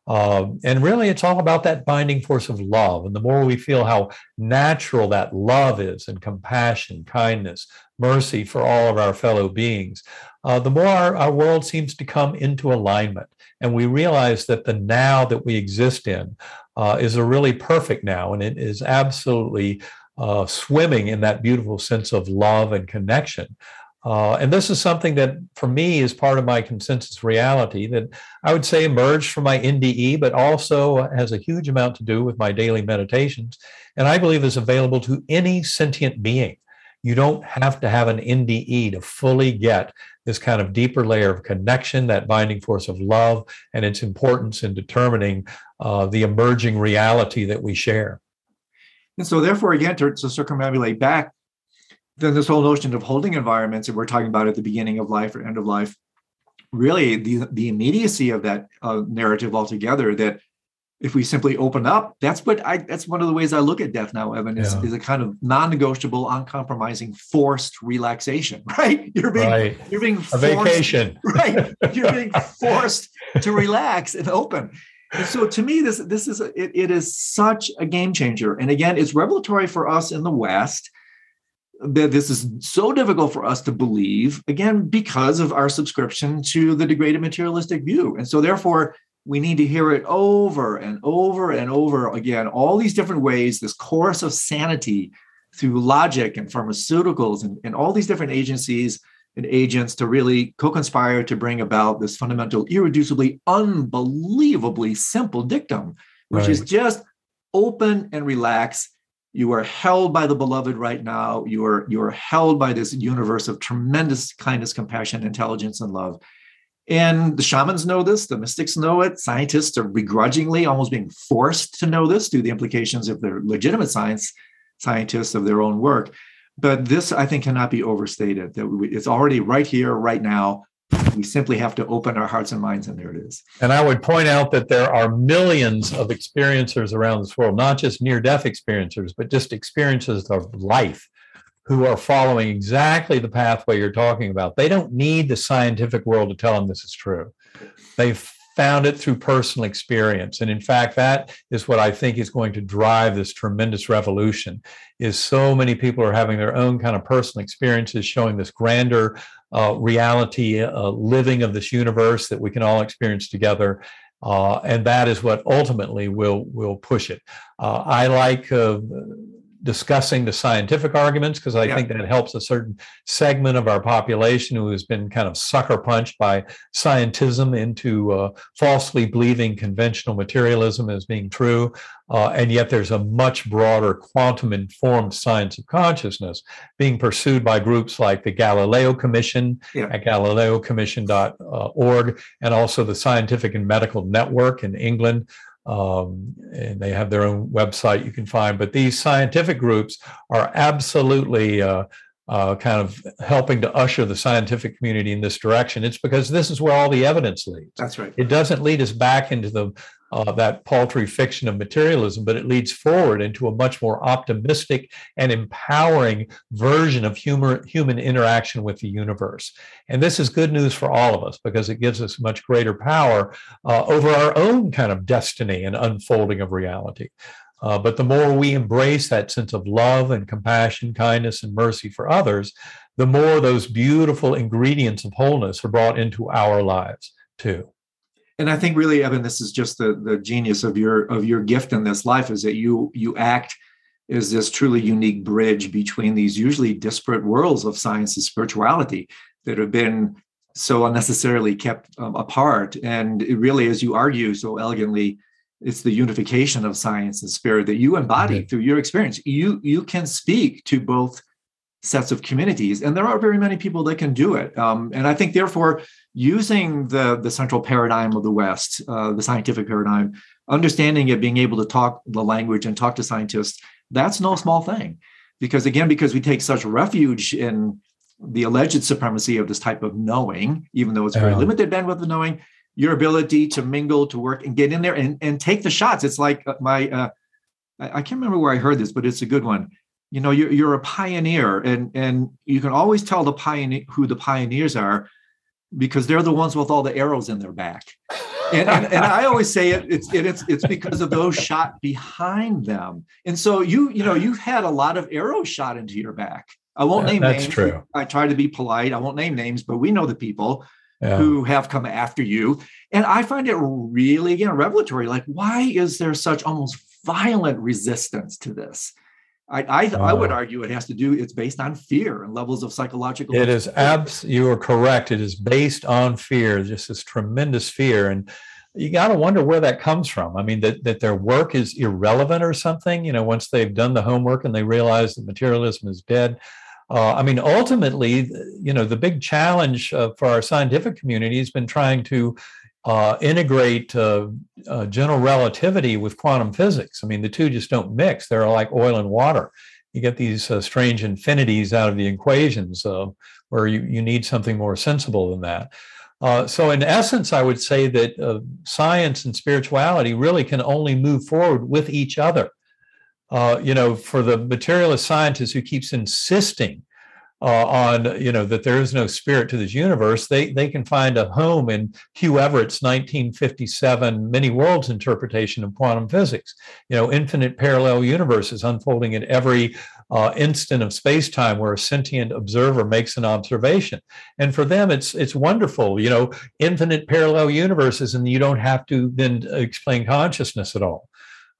Um, and really, it's all about that binding force of love. And the more we feel how natural that love is, and compassion, kindness, mercy for all of our fellow beings, uh, the more our, our world seems to come into alignment. And we realize that the now that we exist in uh, is a really perfect now, and it is absolutely uh, swimming in that beautiful sense of love and connection. Uh, and this is something that, for me, is part of my consensus reality that I would say emerged from my NDE, but also has a huge amount to do with my daily meditations. And I believe is available to any sentient being. You don't have to have an NDE to fully get this kind of deeper layer of connection, that binding force of love, and its importance in determining uh, the emerging reality that we share. And so, therefore, again, to, to circumambulate back, then this whole notion of holding environments that we're talking about at the beginning of life or end of life, really the, the immediacy of that uh, narrative altogether that if we simply open up, that's what I that's one of the ways I look at death now, Eben, is, yeah. is a kind of non-negotiable, uncompromising, forced relaxation, <laughs> right? You're being right. you're being forced, a vacation. <laughs> Right. You're being forced to relax and open. And so to me, this this is a, it, it is such a game changer. And again, it's revelatory for us in the West that this is so difficult for us to believe, again, because of our subscription to the degraded materialistic view. And so therefore we need to hear it over and over and over again, all these different ways, this chorus of sanity through logic and pharmaceuticals and, and all these different agencies and agents to really co-conspire to bring about this fundamental, irreducibly, unbelievably simple dictum, which right. is just open and relax. You are held by the beloved right now. You are you are held by this universe of tremendous kindness, compassion, intelligence, and love. And the shamans know this, the mystics know it, scientists are begrudgingly almost being forced to know this due to the implications of their legitimate science scientists of their own work. But this, I think, cannot be overstated that it's already right here, right now. We simply have to open our hearts and minds, and there it is. And I would point out that there are millions of experiencers around this world, not just near death experiencers, but just experiences of life who are following exactly the pathway you're talking about. They don't need the scientific world to tell them this is true. They've found it through personal experience and in fact that is what i think is going to drive this tremendous revolution is so many people are having their own kind of personal experiences showing this grander uh, reality uh, living of this universe that we can all experience together uh, and that is what ultimately will will push it uh, i like uh, discussing the scientific arguments because I yeah. think that helps a certain segment of our population who has been kind of sucker punched by scientism into uh, falsely believing conventional materialism as being true. Uh, and yet there's a much broader quantum informed science of consciousness being pursued by groups like the Galileo Commission yeah. at galileocommission.org and also the Scientific and Medical Network in England um, and they have their own website you can find. But these scientific groups are absolutely uh, uh, kind of helping to usher the scientific community in this direction. It's because this is where all the evidence leads. That's right. It doesn't lead us back into the uh, that paltry fiction of materialism, but it leads forward into a much more optimistic and empowering version of humor, human interaction with the universe. And this is good news for all of us because it gives us much greater power uh, over our own kind of destiny and unfolding of reality. Uh, but the more we embrace that sense of love and compassion, kindness, and mercy for others, the more those beautiful ingredients of wholeness are brought into our lives too and I think really, Eben, this is just the the genius of your of your gift in this life is that you you act as this truly unique bridge between these usually disparate worlds of science and spirituality that have been so unnecessarily kept um, apart. And it really, as you argue so elegantly, it's the unification of science and spirit that you embody through your experience. You you can speak to both sets of communities, and there are very many people that can do it. Um, and I think, therefore, using the, the central paradigm of the West, uh, the scientific paradigm, understanding it, being able to talk the language and talk to scientists, that's no small thing. Because again, because we take such refuge in the alleged supremacy of this type of knowing, even though it's very limited bandwidth of knowing, your ability to mingle, to work, and get in there and, and take the shots. It's like uh, my, uh, I, I can't remember where I heard this, but it's a good one. You know, you're, you're a pioneer, and and you can always tell the pioneer who the pioneers are because they're the ones with all the arrows in their back. And, and, and, I always say it, it's it, it's it's because of those shot behind them. And so you you know you've had a lot of arrows shot into your back. I won't yeah, name that's names. true. I try to be polite. I won't name names, but we know the people yeah. who have come after you. And I find it really again revelatory. Like, why is there such almost violent resistance to this? I I, uh, I, would oh. argue it has to do. It's based on fear and levels of psychological. It is abs. You are correct. It is based on fear. Just this tremendous fear, and you got to wonder where that comes from. I mean, that that their work is irrelevant or something. You know, once they've done the homework and they realize that materialism is dead. Uh, I mean, ultimately, you know, the big challenge uh, for our scientific community has been trying to uh, integrate uh, uh, general relativity with quantum physics. I mean, the two just don't mix. They're like oil and water. You get these uh, strange infinities out of the equations uh, where you, you need something more sensible than that. Uh, so, in essence, I would say that science and spirituality really can only move forward with each other. you know, for the materialist scientist who keeps insisting uh, on you know that there is no spirit to this universe, they they can find a home in Hugh Everett's 1957 many worlds interpretation of quantum physics. You know, infinite parallel universes unfolding at every uh, instant of space time where a sentient observer makes an observation. And for them, it's it's wonderful. You know, infinite parallel universes, and you don't have to then explain consciousness at all.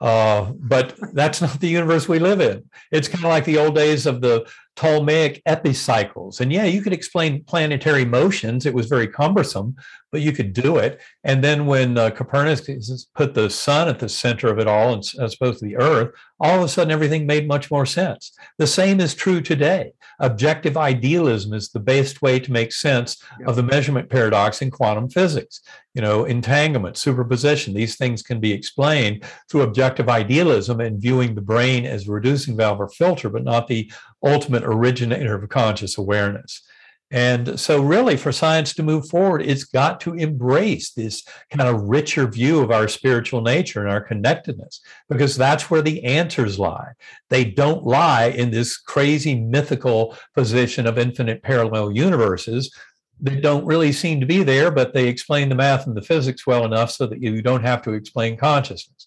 Uh, but that's not the universe we live in. It's kind of like the old days of the Ptolemaic epicycles. And yeah, you could explain planetary motions. It was very cumbersome, but you could do it. And then when uh, Copernicus put the sun at the center of it all, as opposed to the earth, all of a sudden everything made much more sense. The same is true today. Objective idealism is the best way to make sense yeah. of the measurement paradox in quantum physics. You know, entanglement, superposition, these things can be explained through objective idealism and viewing the brain as a reducing valve or filter, but not the ultimate originator of conscious awareness. And so, really, for science to move forward, it's got to embrace this kind of richer view of our spiritual nature and our connectedness, because that's where the answers lie. They don't lie in this crazy mythical position of infinite parallel universes that don't really seem to be there, but they explain the math and the physics well enough so that you don't have to explain consciousness.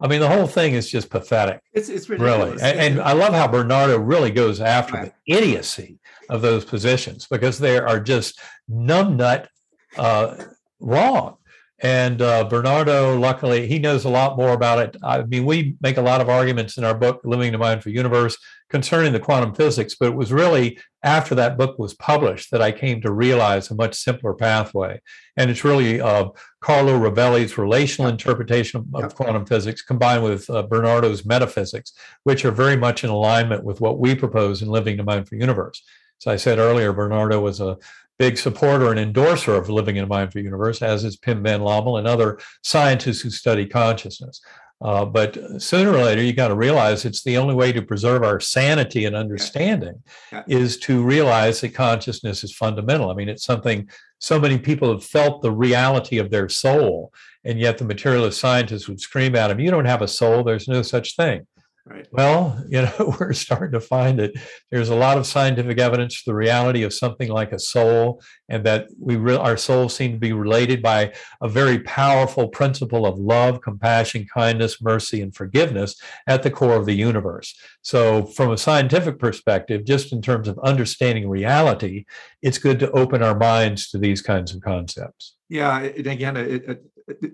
I mean, the whole thing is just pathetic. It's, it's really, and, and, I love how Bernardo really goes after right. the idiocy of those positions because they are just numbnut uh, wrong. And uh, Bernardo, luckily, he knows a lot more about it. I mean, we make a lot of arguments in our book, Living the Mindful Universe, concerning the quantum physics, but it was really after that book was published that I came to realize a much simpler pathway. And it's really uh, Carlo Rovelli's relational interpretation of, of quantum physics combined with uh, Bernardo's metaphysics, which are very much in alignment with what we propose in Living the Mindful Universe. As I said earlier, Bernardo was a big supporter and endorser of living in a mindful universe, as is Pim van Lommel and other scientists who study consciousness. Uh, but sooner or later, you got to realize it's the only way to preserve our sanity and understanding Yeah. is to realize that consciousness is fundamental. I mean, it's something so many people have felt the reality of their soul, and yet the materialist scientists would scream at them, "You don't have a soul. There's no such thing." Right. Well, <laughs> you know, we're starting to find that there's a lot of scientific evidence for the reality of something like a soul, and that we re- our souls seem to be related by a very powerful principle of love, compassion, kindness, mercy, and forgiveness at the core of the universe. So, from a scientific perspective, just in terms of understanding reality, it's good to open our minds to these kinds of concepts. Yeah, and again, it, it,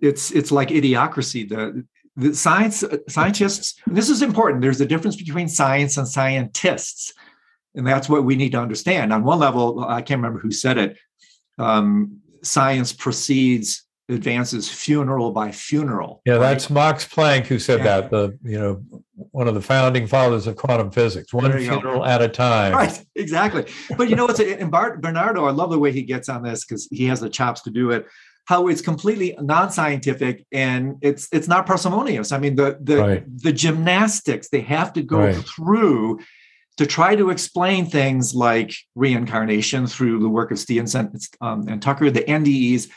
it's it's like idiocracy. The the science scientists. This is important. There's a difference between science and scientists, and that's what we need to understand. On one level, I can't remember who said it. Um, science proceeds advances funeral by funeral. Yeah, right? that's Max Planck who said Yeah. that. The you know one of the founding fathers of quantum physics. One you go. funeral at a time. right exactly but you know what's in Bar- bernardo i love the way he gets on this because he has the chops to do it how it's completely non-scientific and it's it's not parsimonious i mean the the Right. the gymnastics they have to go Right. through to try to explain things like reincarnation through the work of Stevenson um, and Tucker, the NDEs,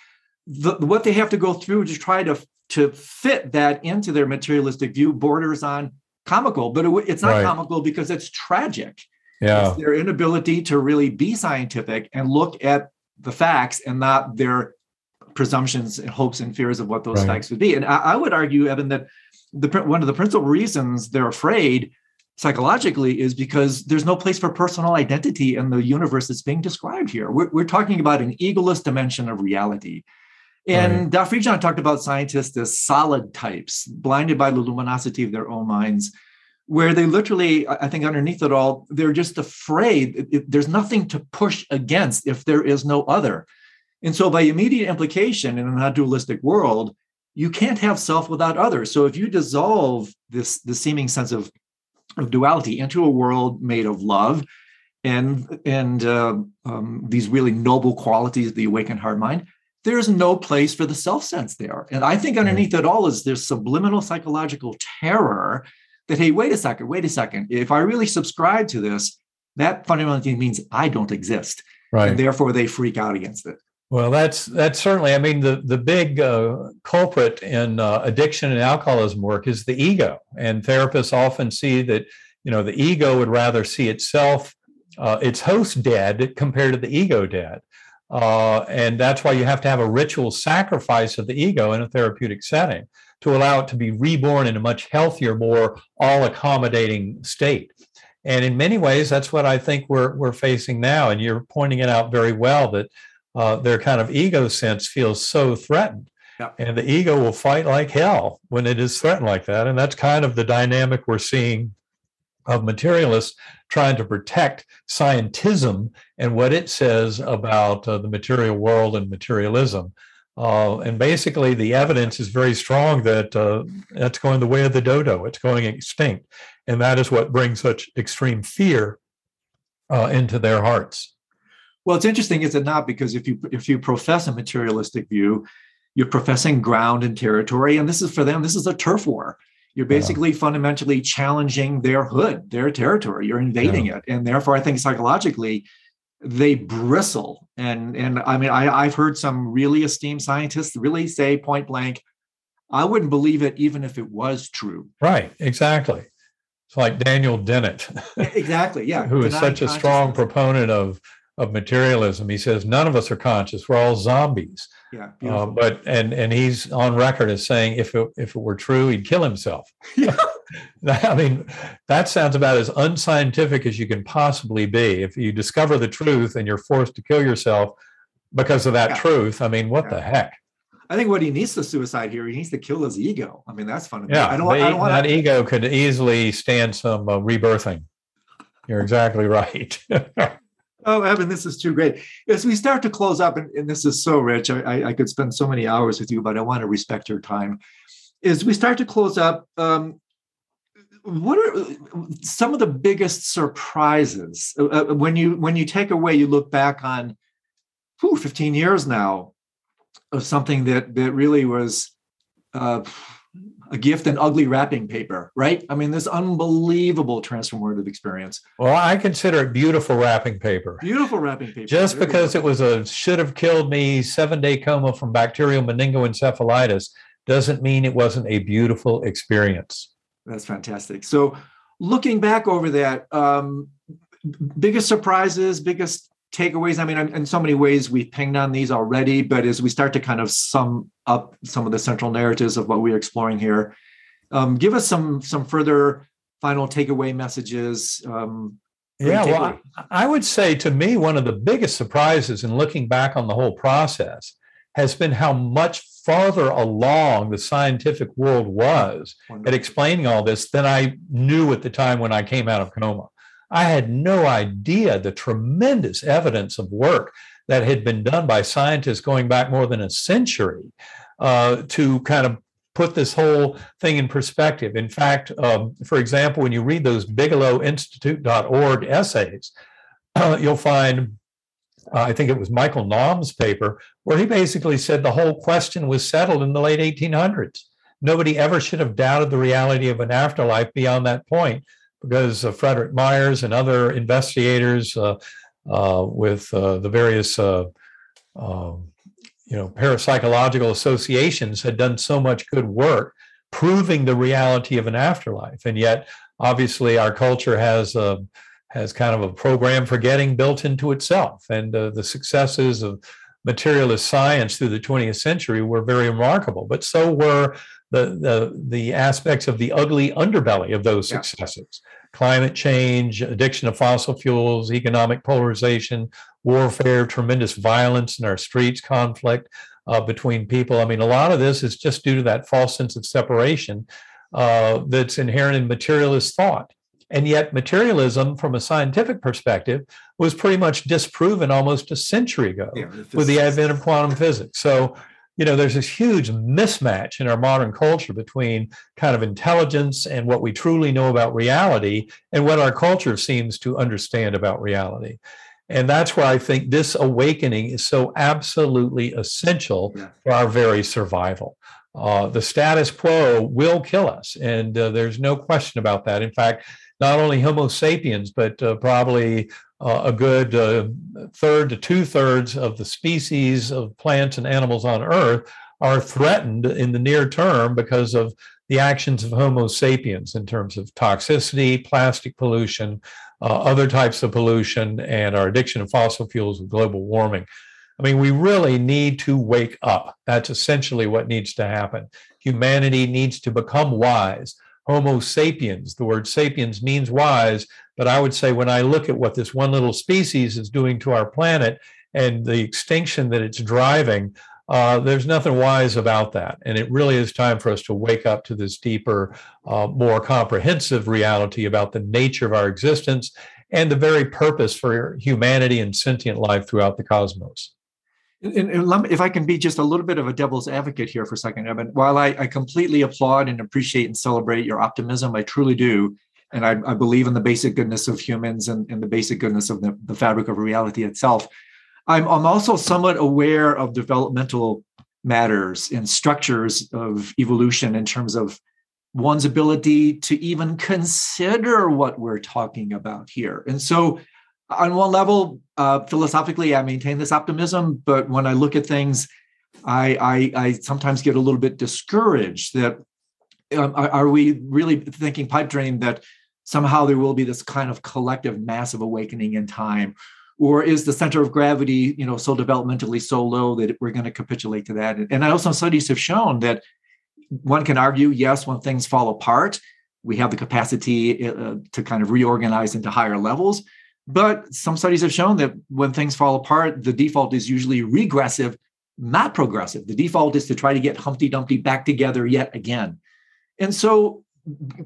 the, what they have to go through to try to to fit that into their materialistic view borders on comical, but it, it's not Right. comical because it's tragic. Yeah. It's their inability to really be scientific and look at the facts and not their presumptions and hopes and fears of what those Right. facts would be. And I, I would argue, Eben, that the one of the principal reasons they're afraid psychologically is because there's no place for personal identity in the universe that's being described here. We're, we're talking about an egoless dimension of reality. And Right. Friedman talked about scientists as solid types, blinded by the luminosity of their own minds, where they literally, I think, underneath it all, they're just afraid. There's nothing to push against if there is no other. And so, by immediate implication, in a non dualistic world, you can't have self without other. So, if you dissolve this, the seeming sense of, of duality into a world made of love and, and uh, um, these really noble qualities of the awakened heart mind, there's no place for the self sense there. And I think underneath it all is this subliminal psychological terror that, hey, wait a second, wait a second. If I really subscribe to this, that fundamentally means I don't exist. Right. And therefore they freak out against it. Well, that's that's certainly. I mean, the the big uh, culprit in uh, addiction and alcoholism work is the ego, and therapists often see that you know the ego would rather see itself, uh, its host dead compared to the ego dead, uh, and that's why you have to have a ritual sacrifice of the ego in a therapeutic setting to allow it to be reborn in a much healthier, more all accommodating state. And in many ways, that's what I think we're we're facing now. And you're pointing it out very well that uh, their kind of ego sense feels so threatened. Yeah. And the ego will fight like hell when it is threatened like that. And that's kind of the dynamic we're seeing of materialists trying to protect scientism and what it says about uh, the material world and materialism. Uh, and basically, the evidence is very strong that uh, that's going the way of the dodo. It's going extinct. And that is what brings such extreme fear uh, into their hearts. Well, it's interesting, is it not? Because if you if you profess a materialistic view, you're professing ground and territory, and this is for them. This is a turf war. You're Yeah. basically fundamentally challenging their hood, their territory. You're invading it, and therefore, I think psychologically, they bristle. And and I mean, I, I've heard some really esteemed scientists really say point blank, I wouldn't believe it even if it was true. Right, exactly. It's like Daniel Dennett, Exactly. Yeah. <laughs> who is such a strong proponent of of materialism. He says none of us are conscious; we're all zombies. Yeah. Uh, but and and he's on record as saying if it if it were true, he'd kill himself. <laughs> Yeah. <laughs> I mean, that sounds about as unscientific as you can possibly be. If you discover the truth and you're forced to kill yourself because of that Yeah. truth, I mean, what Yeah. the heck? I think what he needs to suicide here, he needs to kill his ego. I mean, that's fun. Yeah, I don't, I don't want that to. ego could easily stand some uh, rebirthing. You're exactly right. <laughs> Oh, Eben, this is too great. As we start to close up, and, and this is so rich, I, I, could spend so many hours with you, but I want to respect your time. As we start to close up, um, what are some of the biggest surprises uh, uh, when you when you take away? You look back on, whew, 15 years now of something that that really was uh, a gift and ugly wrapping paper, right? I mean, this unbelievable transformative experience. Well, I consider it beautiful wrapping paper. Beautiful wrapping paper. Just there because it was a should have killed me seven day coma from bacterial meningoencephalitis doesn't mean it wasn't a beautiful experience. That's fantastic. So, looking back over that, um, biggest surprises, biggest takeaways? I mean, in, so many ways we've pinged on these already, but as we start to kind of sum up some of the central narratives of what we're exploring here, um, give us some some further final takeaway messages. Um, yeah, well, I, would say to me, one of the biggest surprises in looking back on the whole process has been how much farther along the scientific world was Wonderful. at explaining all this than I knew at the time when I came out of coma. I had no idea the tremendous evidence of work that had been done by scientists going back more than a century uh, to kind of put this whole thing in perspective. In fact, um, for example, when you read those BigelowInstitute.org essays, uh, <clears throat> you'll find, uh, I think it was Michael Nahm's paper, where he basically said the whole question was settled in the late 1800s. Nobody ever should have doubted the reality of an afterlife beyond that point because uh, Frederick Myers and other investigators uh, uh, with uh, the various uh, um, you know parapsychological associations had done so much good work proving the reality of an afterlife, and yet obviously our culture has uh, has kind of a program for getting built into itself, and the successes of materialist science through the 20th century were very remarkable, but so were the, the, the aspects of the ugly underbelly of those successes yeah. climate change, addiction to fossil fuels, economic polarization, warfare, tremendous violence in our streets, conflict uh, between people. I mean, a lot of this is just due to that false sense of separation uh, that's inherent in materialist thought. And yet, materialism, from a scientific perspective, was pretty much disproven almost a century ago yeah, with the advent of quantum physics. So, you know, there's this huge mismatch in our modern culture between kind of intelligence and what we truly know about reality and what our culture seems to understand about reality. And that's where I think this awakening is so absolutely essential yeah. for our very survival. Uh, the status quo will kill us, and uh, there's no question about that. In fact, not only Homo sapiens, but uh, probably uh, a good uh, third to two thirds of the species of plants and animals on Earth are threatened in the near term because of the actions of Homo sapiens in terms of toxicity, plastic pollution, uh, other types of pollution, and our addiction to fossil fuels and global warming. I mean, we really need to wake up. That's essentially what needs to happen. Humanity needs to become wise. Homo sapiens, the word sapiens means wise, but I would say when I look at what this one little species is doing to our planet and the extinction that it's driving, uh, there's nothing wise about that. And it really is time for us to wake up to this deeper, uh, more comprehensive reality about the nature of our existence and the very purpose for humanity and sentient life throughout the cosmos. And, and, if I can be just a little bit of a devil's advocate here for a second, Eben, while I, I completely applaud and appreciate and celebrate your optimism, I truly do and I, I, believe in the basic goodness of humans and, and the basic goodness of the, the fabric of reality itself. I'm, I'm also somewhat aware of developmental matters and structures of evolution in terms of one's ability to even consider what we're talking about here. And so, on one level, uh, philosophically, I maintain this optimism, but when I look at things, I, I, I sometimes get a little bit discouraged that um, are, are, we really thinking pipe dream that somehow there will be this kind of collective massive awakening in time? Or is the center of gravity you know so developmentally so low that we're going to capitulate to that? And i also studies have shown that one can argue yes when things fall apart we have the capacity uh, to kind of reorganize into higher levels. But some studies have shown that when things fall apart the default is usually regressive not progressive. The default is to try to get humpty dumpty back together yet again and so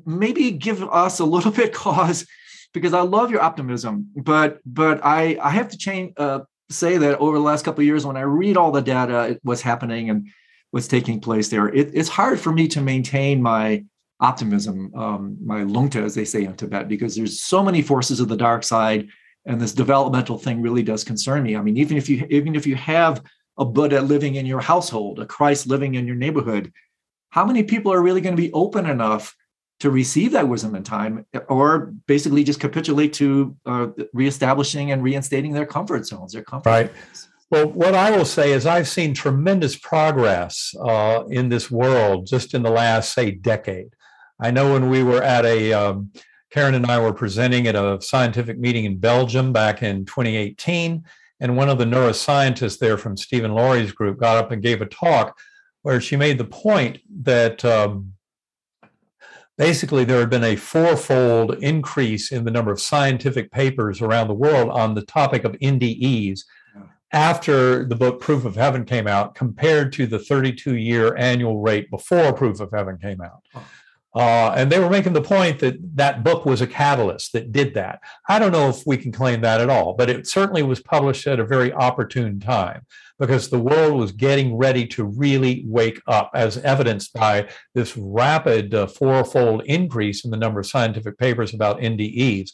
maybe give us a little <laughs> bit cause because I love your optimism, but but I I have to change uh, say that over the last couple of years when I read all the data, what's happening and what's taking place there, it, it's hard for me to maintain my optimism, um, my lungta as they say in Tibet, because there's so many forces of the dark side, and this developmental thing really does concern me. I mean, even if you even if you have a Buddha living in your household, a Christ living in your neighborhood, how many people are really going to be open enough to receive that wisdom in time, or basically just capitulate to uh, reestablishing and reinstating their comfort zones, their comfort right. Zones. Well, what I will say is I've seen tremendous progress uh, in this world just in the last, say, decade. I know when we were at a, um, Karen and I were presenting at a scientific meeting in Belgium back in 2018, and one of the neuroscientists there from Steven Laureys' group got up and gave a talk where she made the point that um, basically there had been a fourfold increase in the number of scientific papers around the world on the topic of NDEs after the book Proof of Heaven came out compared to the 32 year annual rate before Proof of Heaven came out. Uh, and they were making the point that that book was a catalyst that did that. I don't know if we can claim that at all, but it certainly was published at a very opportune time because the world was getting ready to really wake up, as evidenced by this rapid uh, fourfold increase in the number of scientific papers about NDEs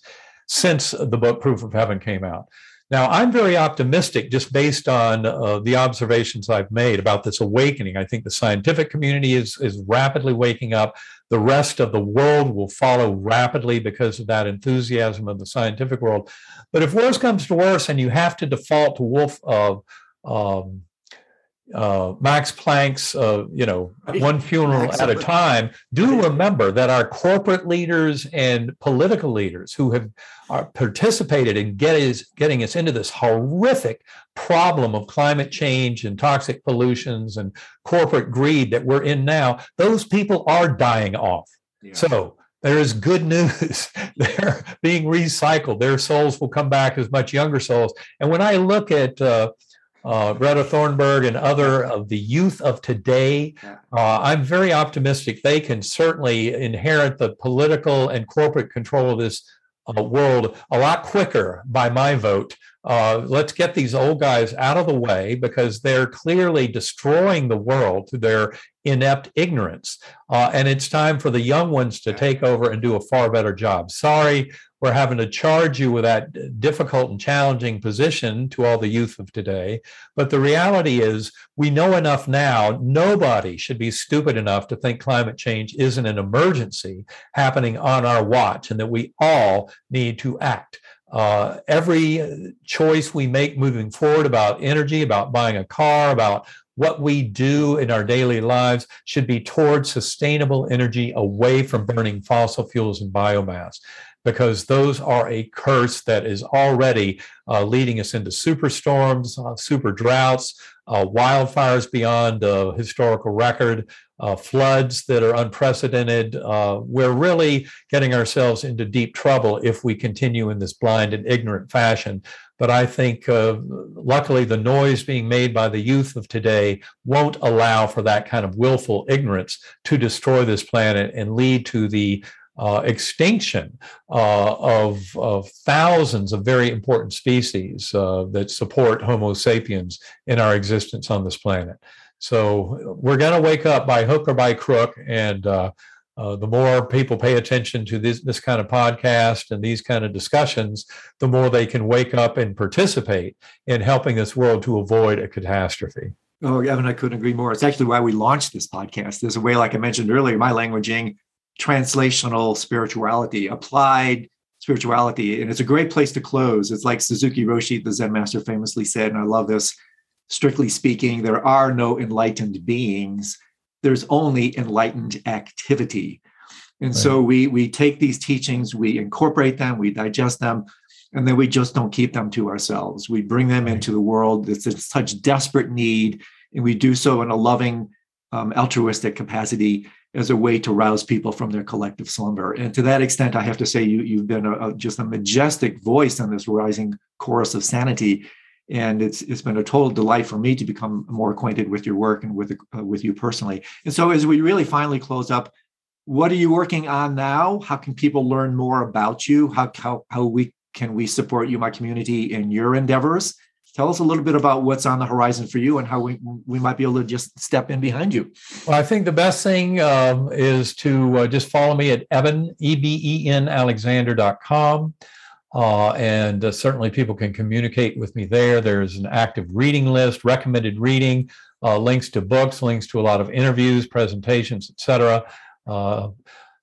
since the book Proof of Heaven came out. Now, I'm very optimistic just based on uh, the observations I've made about this awakening. I think the scientific community is, is rapidly waking up. The rest of the world will follow rapidly because of that enthusiasm of the scientific world. But if worse comes to worse and you have to default to Wolf of um, uh, Max Planck's, uh, you know, one funeral at a time, do remember that our corporate leaders and political leaders who have participated in getting, getting us into this horrific problem of climate change and toxic pollutions and corporate greed that we're in now, those people are dying off. Yeah. So there is good news. <laughs> They're being recycled. Their souls will come back as much younger souls. And when I look at uh, uh, Greta Thunberg and other of the youth of today. Uh, I'm very optimistic they can certainly inherit the political and corporate control of this uh, world a lot quicker by my vote. Uh, let's get these old guys out of the way because they're clearly destroying the world through their inept ignorance. Uh, and it's time for the young ones to take over and do a far better job. Sorry, we're having to charge you with that difficult and challenging position to all the youth of today. But the reality is, we know enough now, nobody should be stupid enough to think climate change isn't an emergency happening on our watch and that we all need to act. Uh, every choice we make moving forward about energy, about buying a car, about what we do in our daily lives should be towards sustainable energy away from burning fossil fuels and biomass because those are a curse that is already uh, leading us into superstorms, uh, super droughts, uh, wildfires beyond uh, historical record, uh, floods that are unprecedented. Uh, we're really getting ourselves into deep trouble if we continue in this blind and ignorant fashion. But I think, luckily, the noise being made by the youth of today won't allow for that kind of willful ignorance to destroy this planet and lead to the uh, extinction uh, of, of, thousands of very important species uh, that support Homo sapiens in our existence on this planet. So we're going to wake up by hook or by crook, and uh, the more people pay attention to this, this kind of podcast and these kind of discussions, the more they can wake up and participate in helping this world to avoid a catastrophe. Oh, Eben, I couldn't agree more. It's actually why we launched this podcast. There's a way, like I mentioned earlier, my languaging translational spirituality, applied spirituality. And it's a great place to close. It's like Suzuki Roshi, the Zen master, famously said, and I love this. Strictly speaking, there are no enlightened beings. There's only enlightened activity. And right. so we we take these teachings, we incorporate them, we digest them, and then we just don't keep them to ourselves. We bring them right. into the world It's in such desperate need, and we do so in a loving, um, altruistic capacity as a way to rouse people from their collective slumber. And to that extent, I have to say you, you've been a, a, just a majestic voice in this rising chorus of sanity. And it's it's been a total delight for me to become more acquainted with your work and with uh, with you personally. And so, as we really finally close up, what are you working on now? How can people learn more about you? How how how we can we support you, my community, in your endeavors? tell us a little bit about what's on the horizon for you and how we, we might be able to just step in behind you. Well, I think the best thing um, is to uh, just follow me at Eben, E-B-E-N, Alexander.com. Uh, and uh, certainly people can communicate with me there. There's an active reading list, recommended reading. uh, links to books, links to a lot of interviews, presentations, etc. Uh,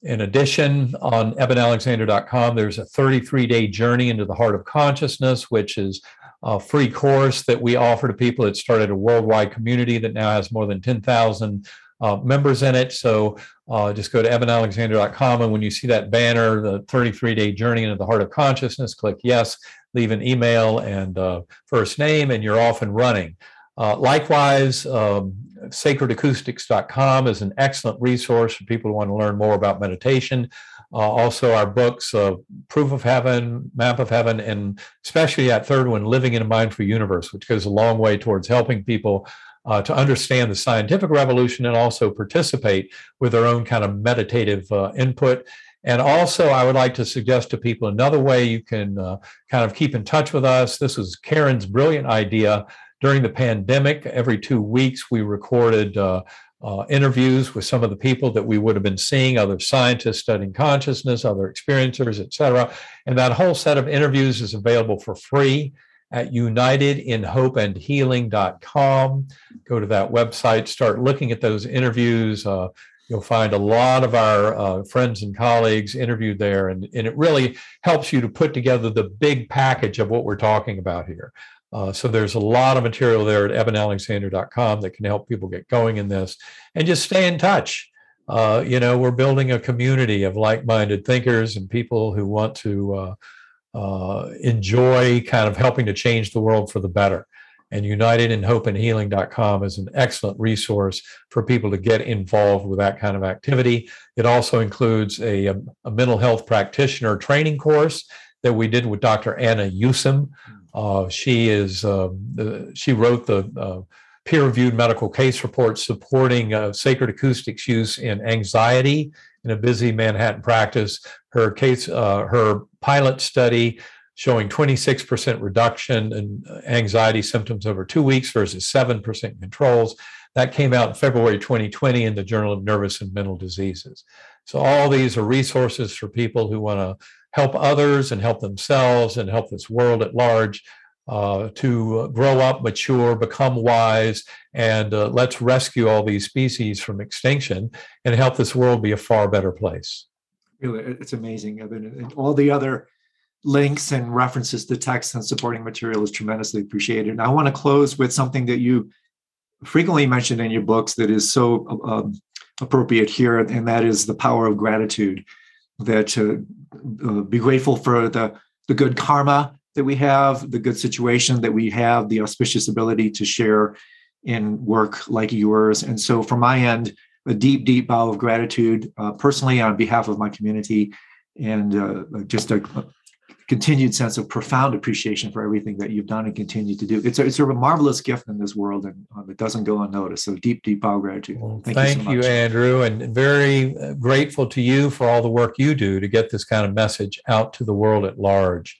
in addition, on ebenalexander.com, there's a 33 day journey into the heart of consciousness, which is a free course that we offer to people. It started a worldwide community that now has more than 10,000 uh, members in it. So uh, just go to ebenalexander.com. And when you see that banner, the 33 day journey into the heart of consciousness, click yes, leave an email and uh, first name, and you're off and running. Uh, likewise, um, sacredacoustics.com is an excellent resource for people who want to learn more about meditation. Uh, also, our books, uh, Proof of Heaven, Map of Heaven, and especially that third one, Living in a Mindful Universe, which goes a long way towards helping people uh, to understand the scientific revolution and also participate with their own kind of meditative uh, input. And also, I would like to suggest to people another way you can uh, kind of keep in touch with us. This was Karen's brilliant idea during the pandemic. Every two weeks, we recorded uh, uh, interviews with some of the people that we would have been seeing, other scientists studying consciousness, other experiencers, et cetera. And that whole set of interviews is available for free at unitedinhopeandhealing.com. Go to that website, start looking at those interviews. Uh, you'll find a lot of our uh, friends and colleagues interviewed there, and, and it really helps you to put together the big package of what we're talking about here. Uh, so there's a lot of material there at ebenalexander.com that can help people get going in this and just stay in touch. Uh, you know, we're building a community of like-minded thinkers and people who want to uh, enjoy kind of helping to change the world for the better. And unitedinhopeandhealing.com is an excellent resource for people to get involved with that kind of activity. It also includes a, a mental health practitioner training course that we did with Dr. Anna Yusim. Uh, she is uh, the, she wrote the uh, peer-reviewed medical case report supporting uh, sacred acoustics use in anxiety in a busy Manhattan practice. Her case, uh, her pilot study showing 26% reduction in anxiety symptoms over two weeks versus 7% controls. That came out in February 2020 in the Journal of Nervous and Mental Diseases. So, all these are resources for people who want to help others and help themselves and help this world at large uh, to grow up, mature, become wise, and uh, let's rescue all these species from extinction and help this world be a far better place. Really, it's amazing. I mean, all the other links and references to text and supporting material is tremendously appreciated. And I want to close with something that you frequently mentioned in your books that is so um, appropriate here, and that is the power of gratitude. That uh, uh, be grateful for the the good karma that we have, the good situation that we have, the auspicious ability to share in work like yours. And so, from my end, a deep, deep bow of gratitude uh, personally on behalf of my community, and uh, just a, a, continued sense of profound appreciation for everything that you've done and continue to do. It's a, it's a marvelous gift in this world, and um, it doesn't go unnoticed. So, deep, deep bow of gratitude. Well, thank, thank, you, so you Andrew, and very uh, grateful to you for all the work you do to get this kind of message out to the world at large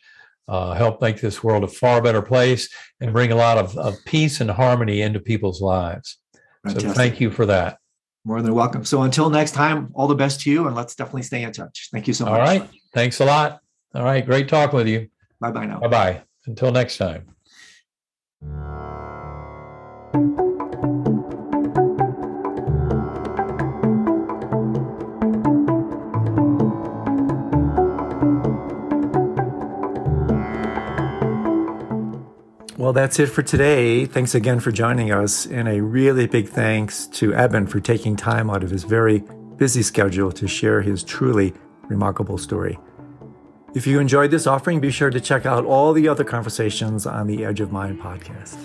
uh, help make this world a far better place and bring a lot of, of peace and harmony into people's lives. Fantastic. So thank you for that. More than welcome. So until next time, all the best to you, and let's definitely stay in touch. Thank you so much. All right. Thanks a lot. All right. Great talking with you. Bye bye now. Bye bye. Until next time. Well, that's it for today. Thanks again for joining us. And a really big thanks to Eben for taking time out of his very busy schedule to share his truly remarkable story. If you enjoyed this offering, be sure to check out all the other conversations on the Edge of Mind podcast.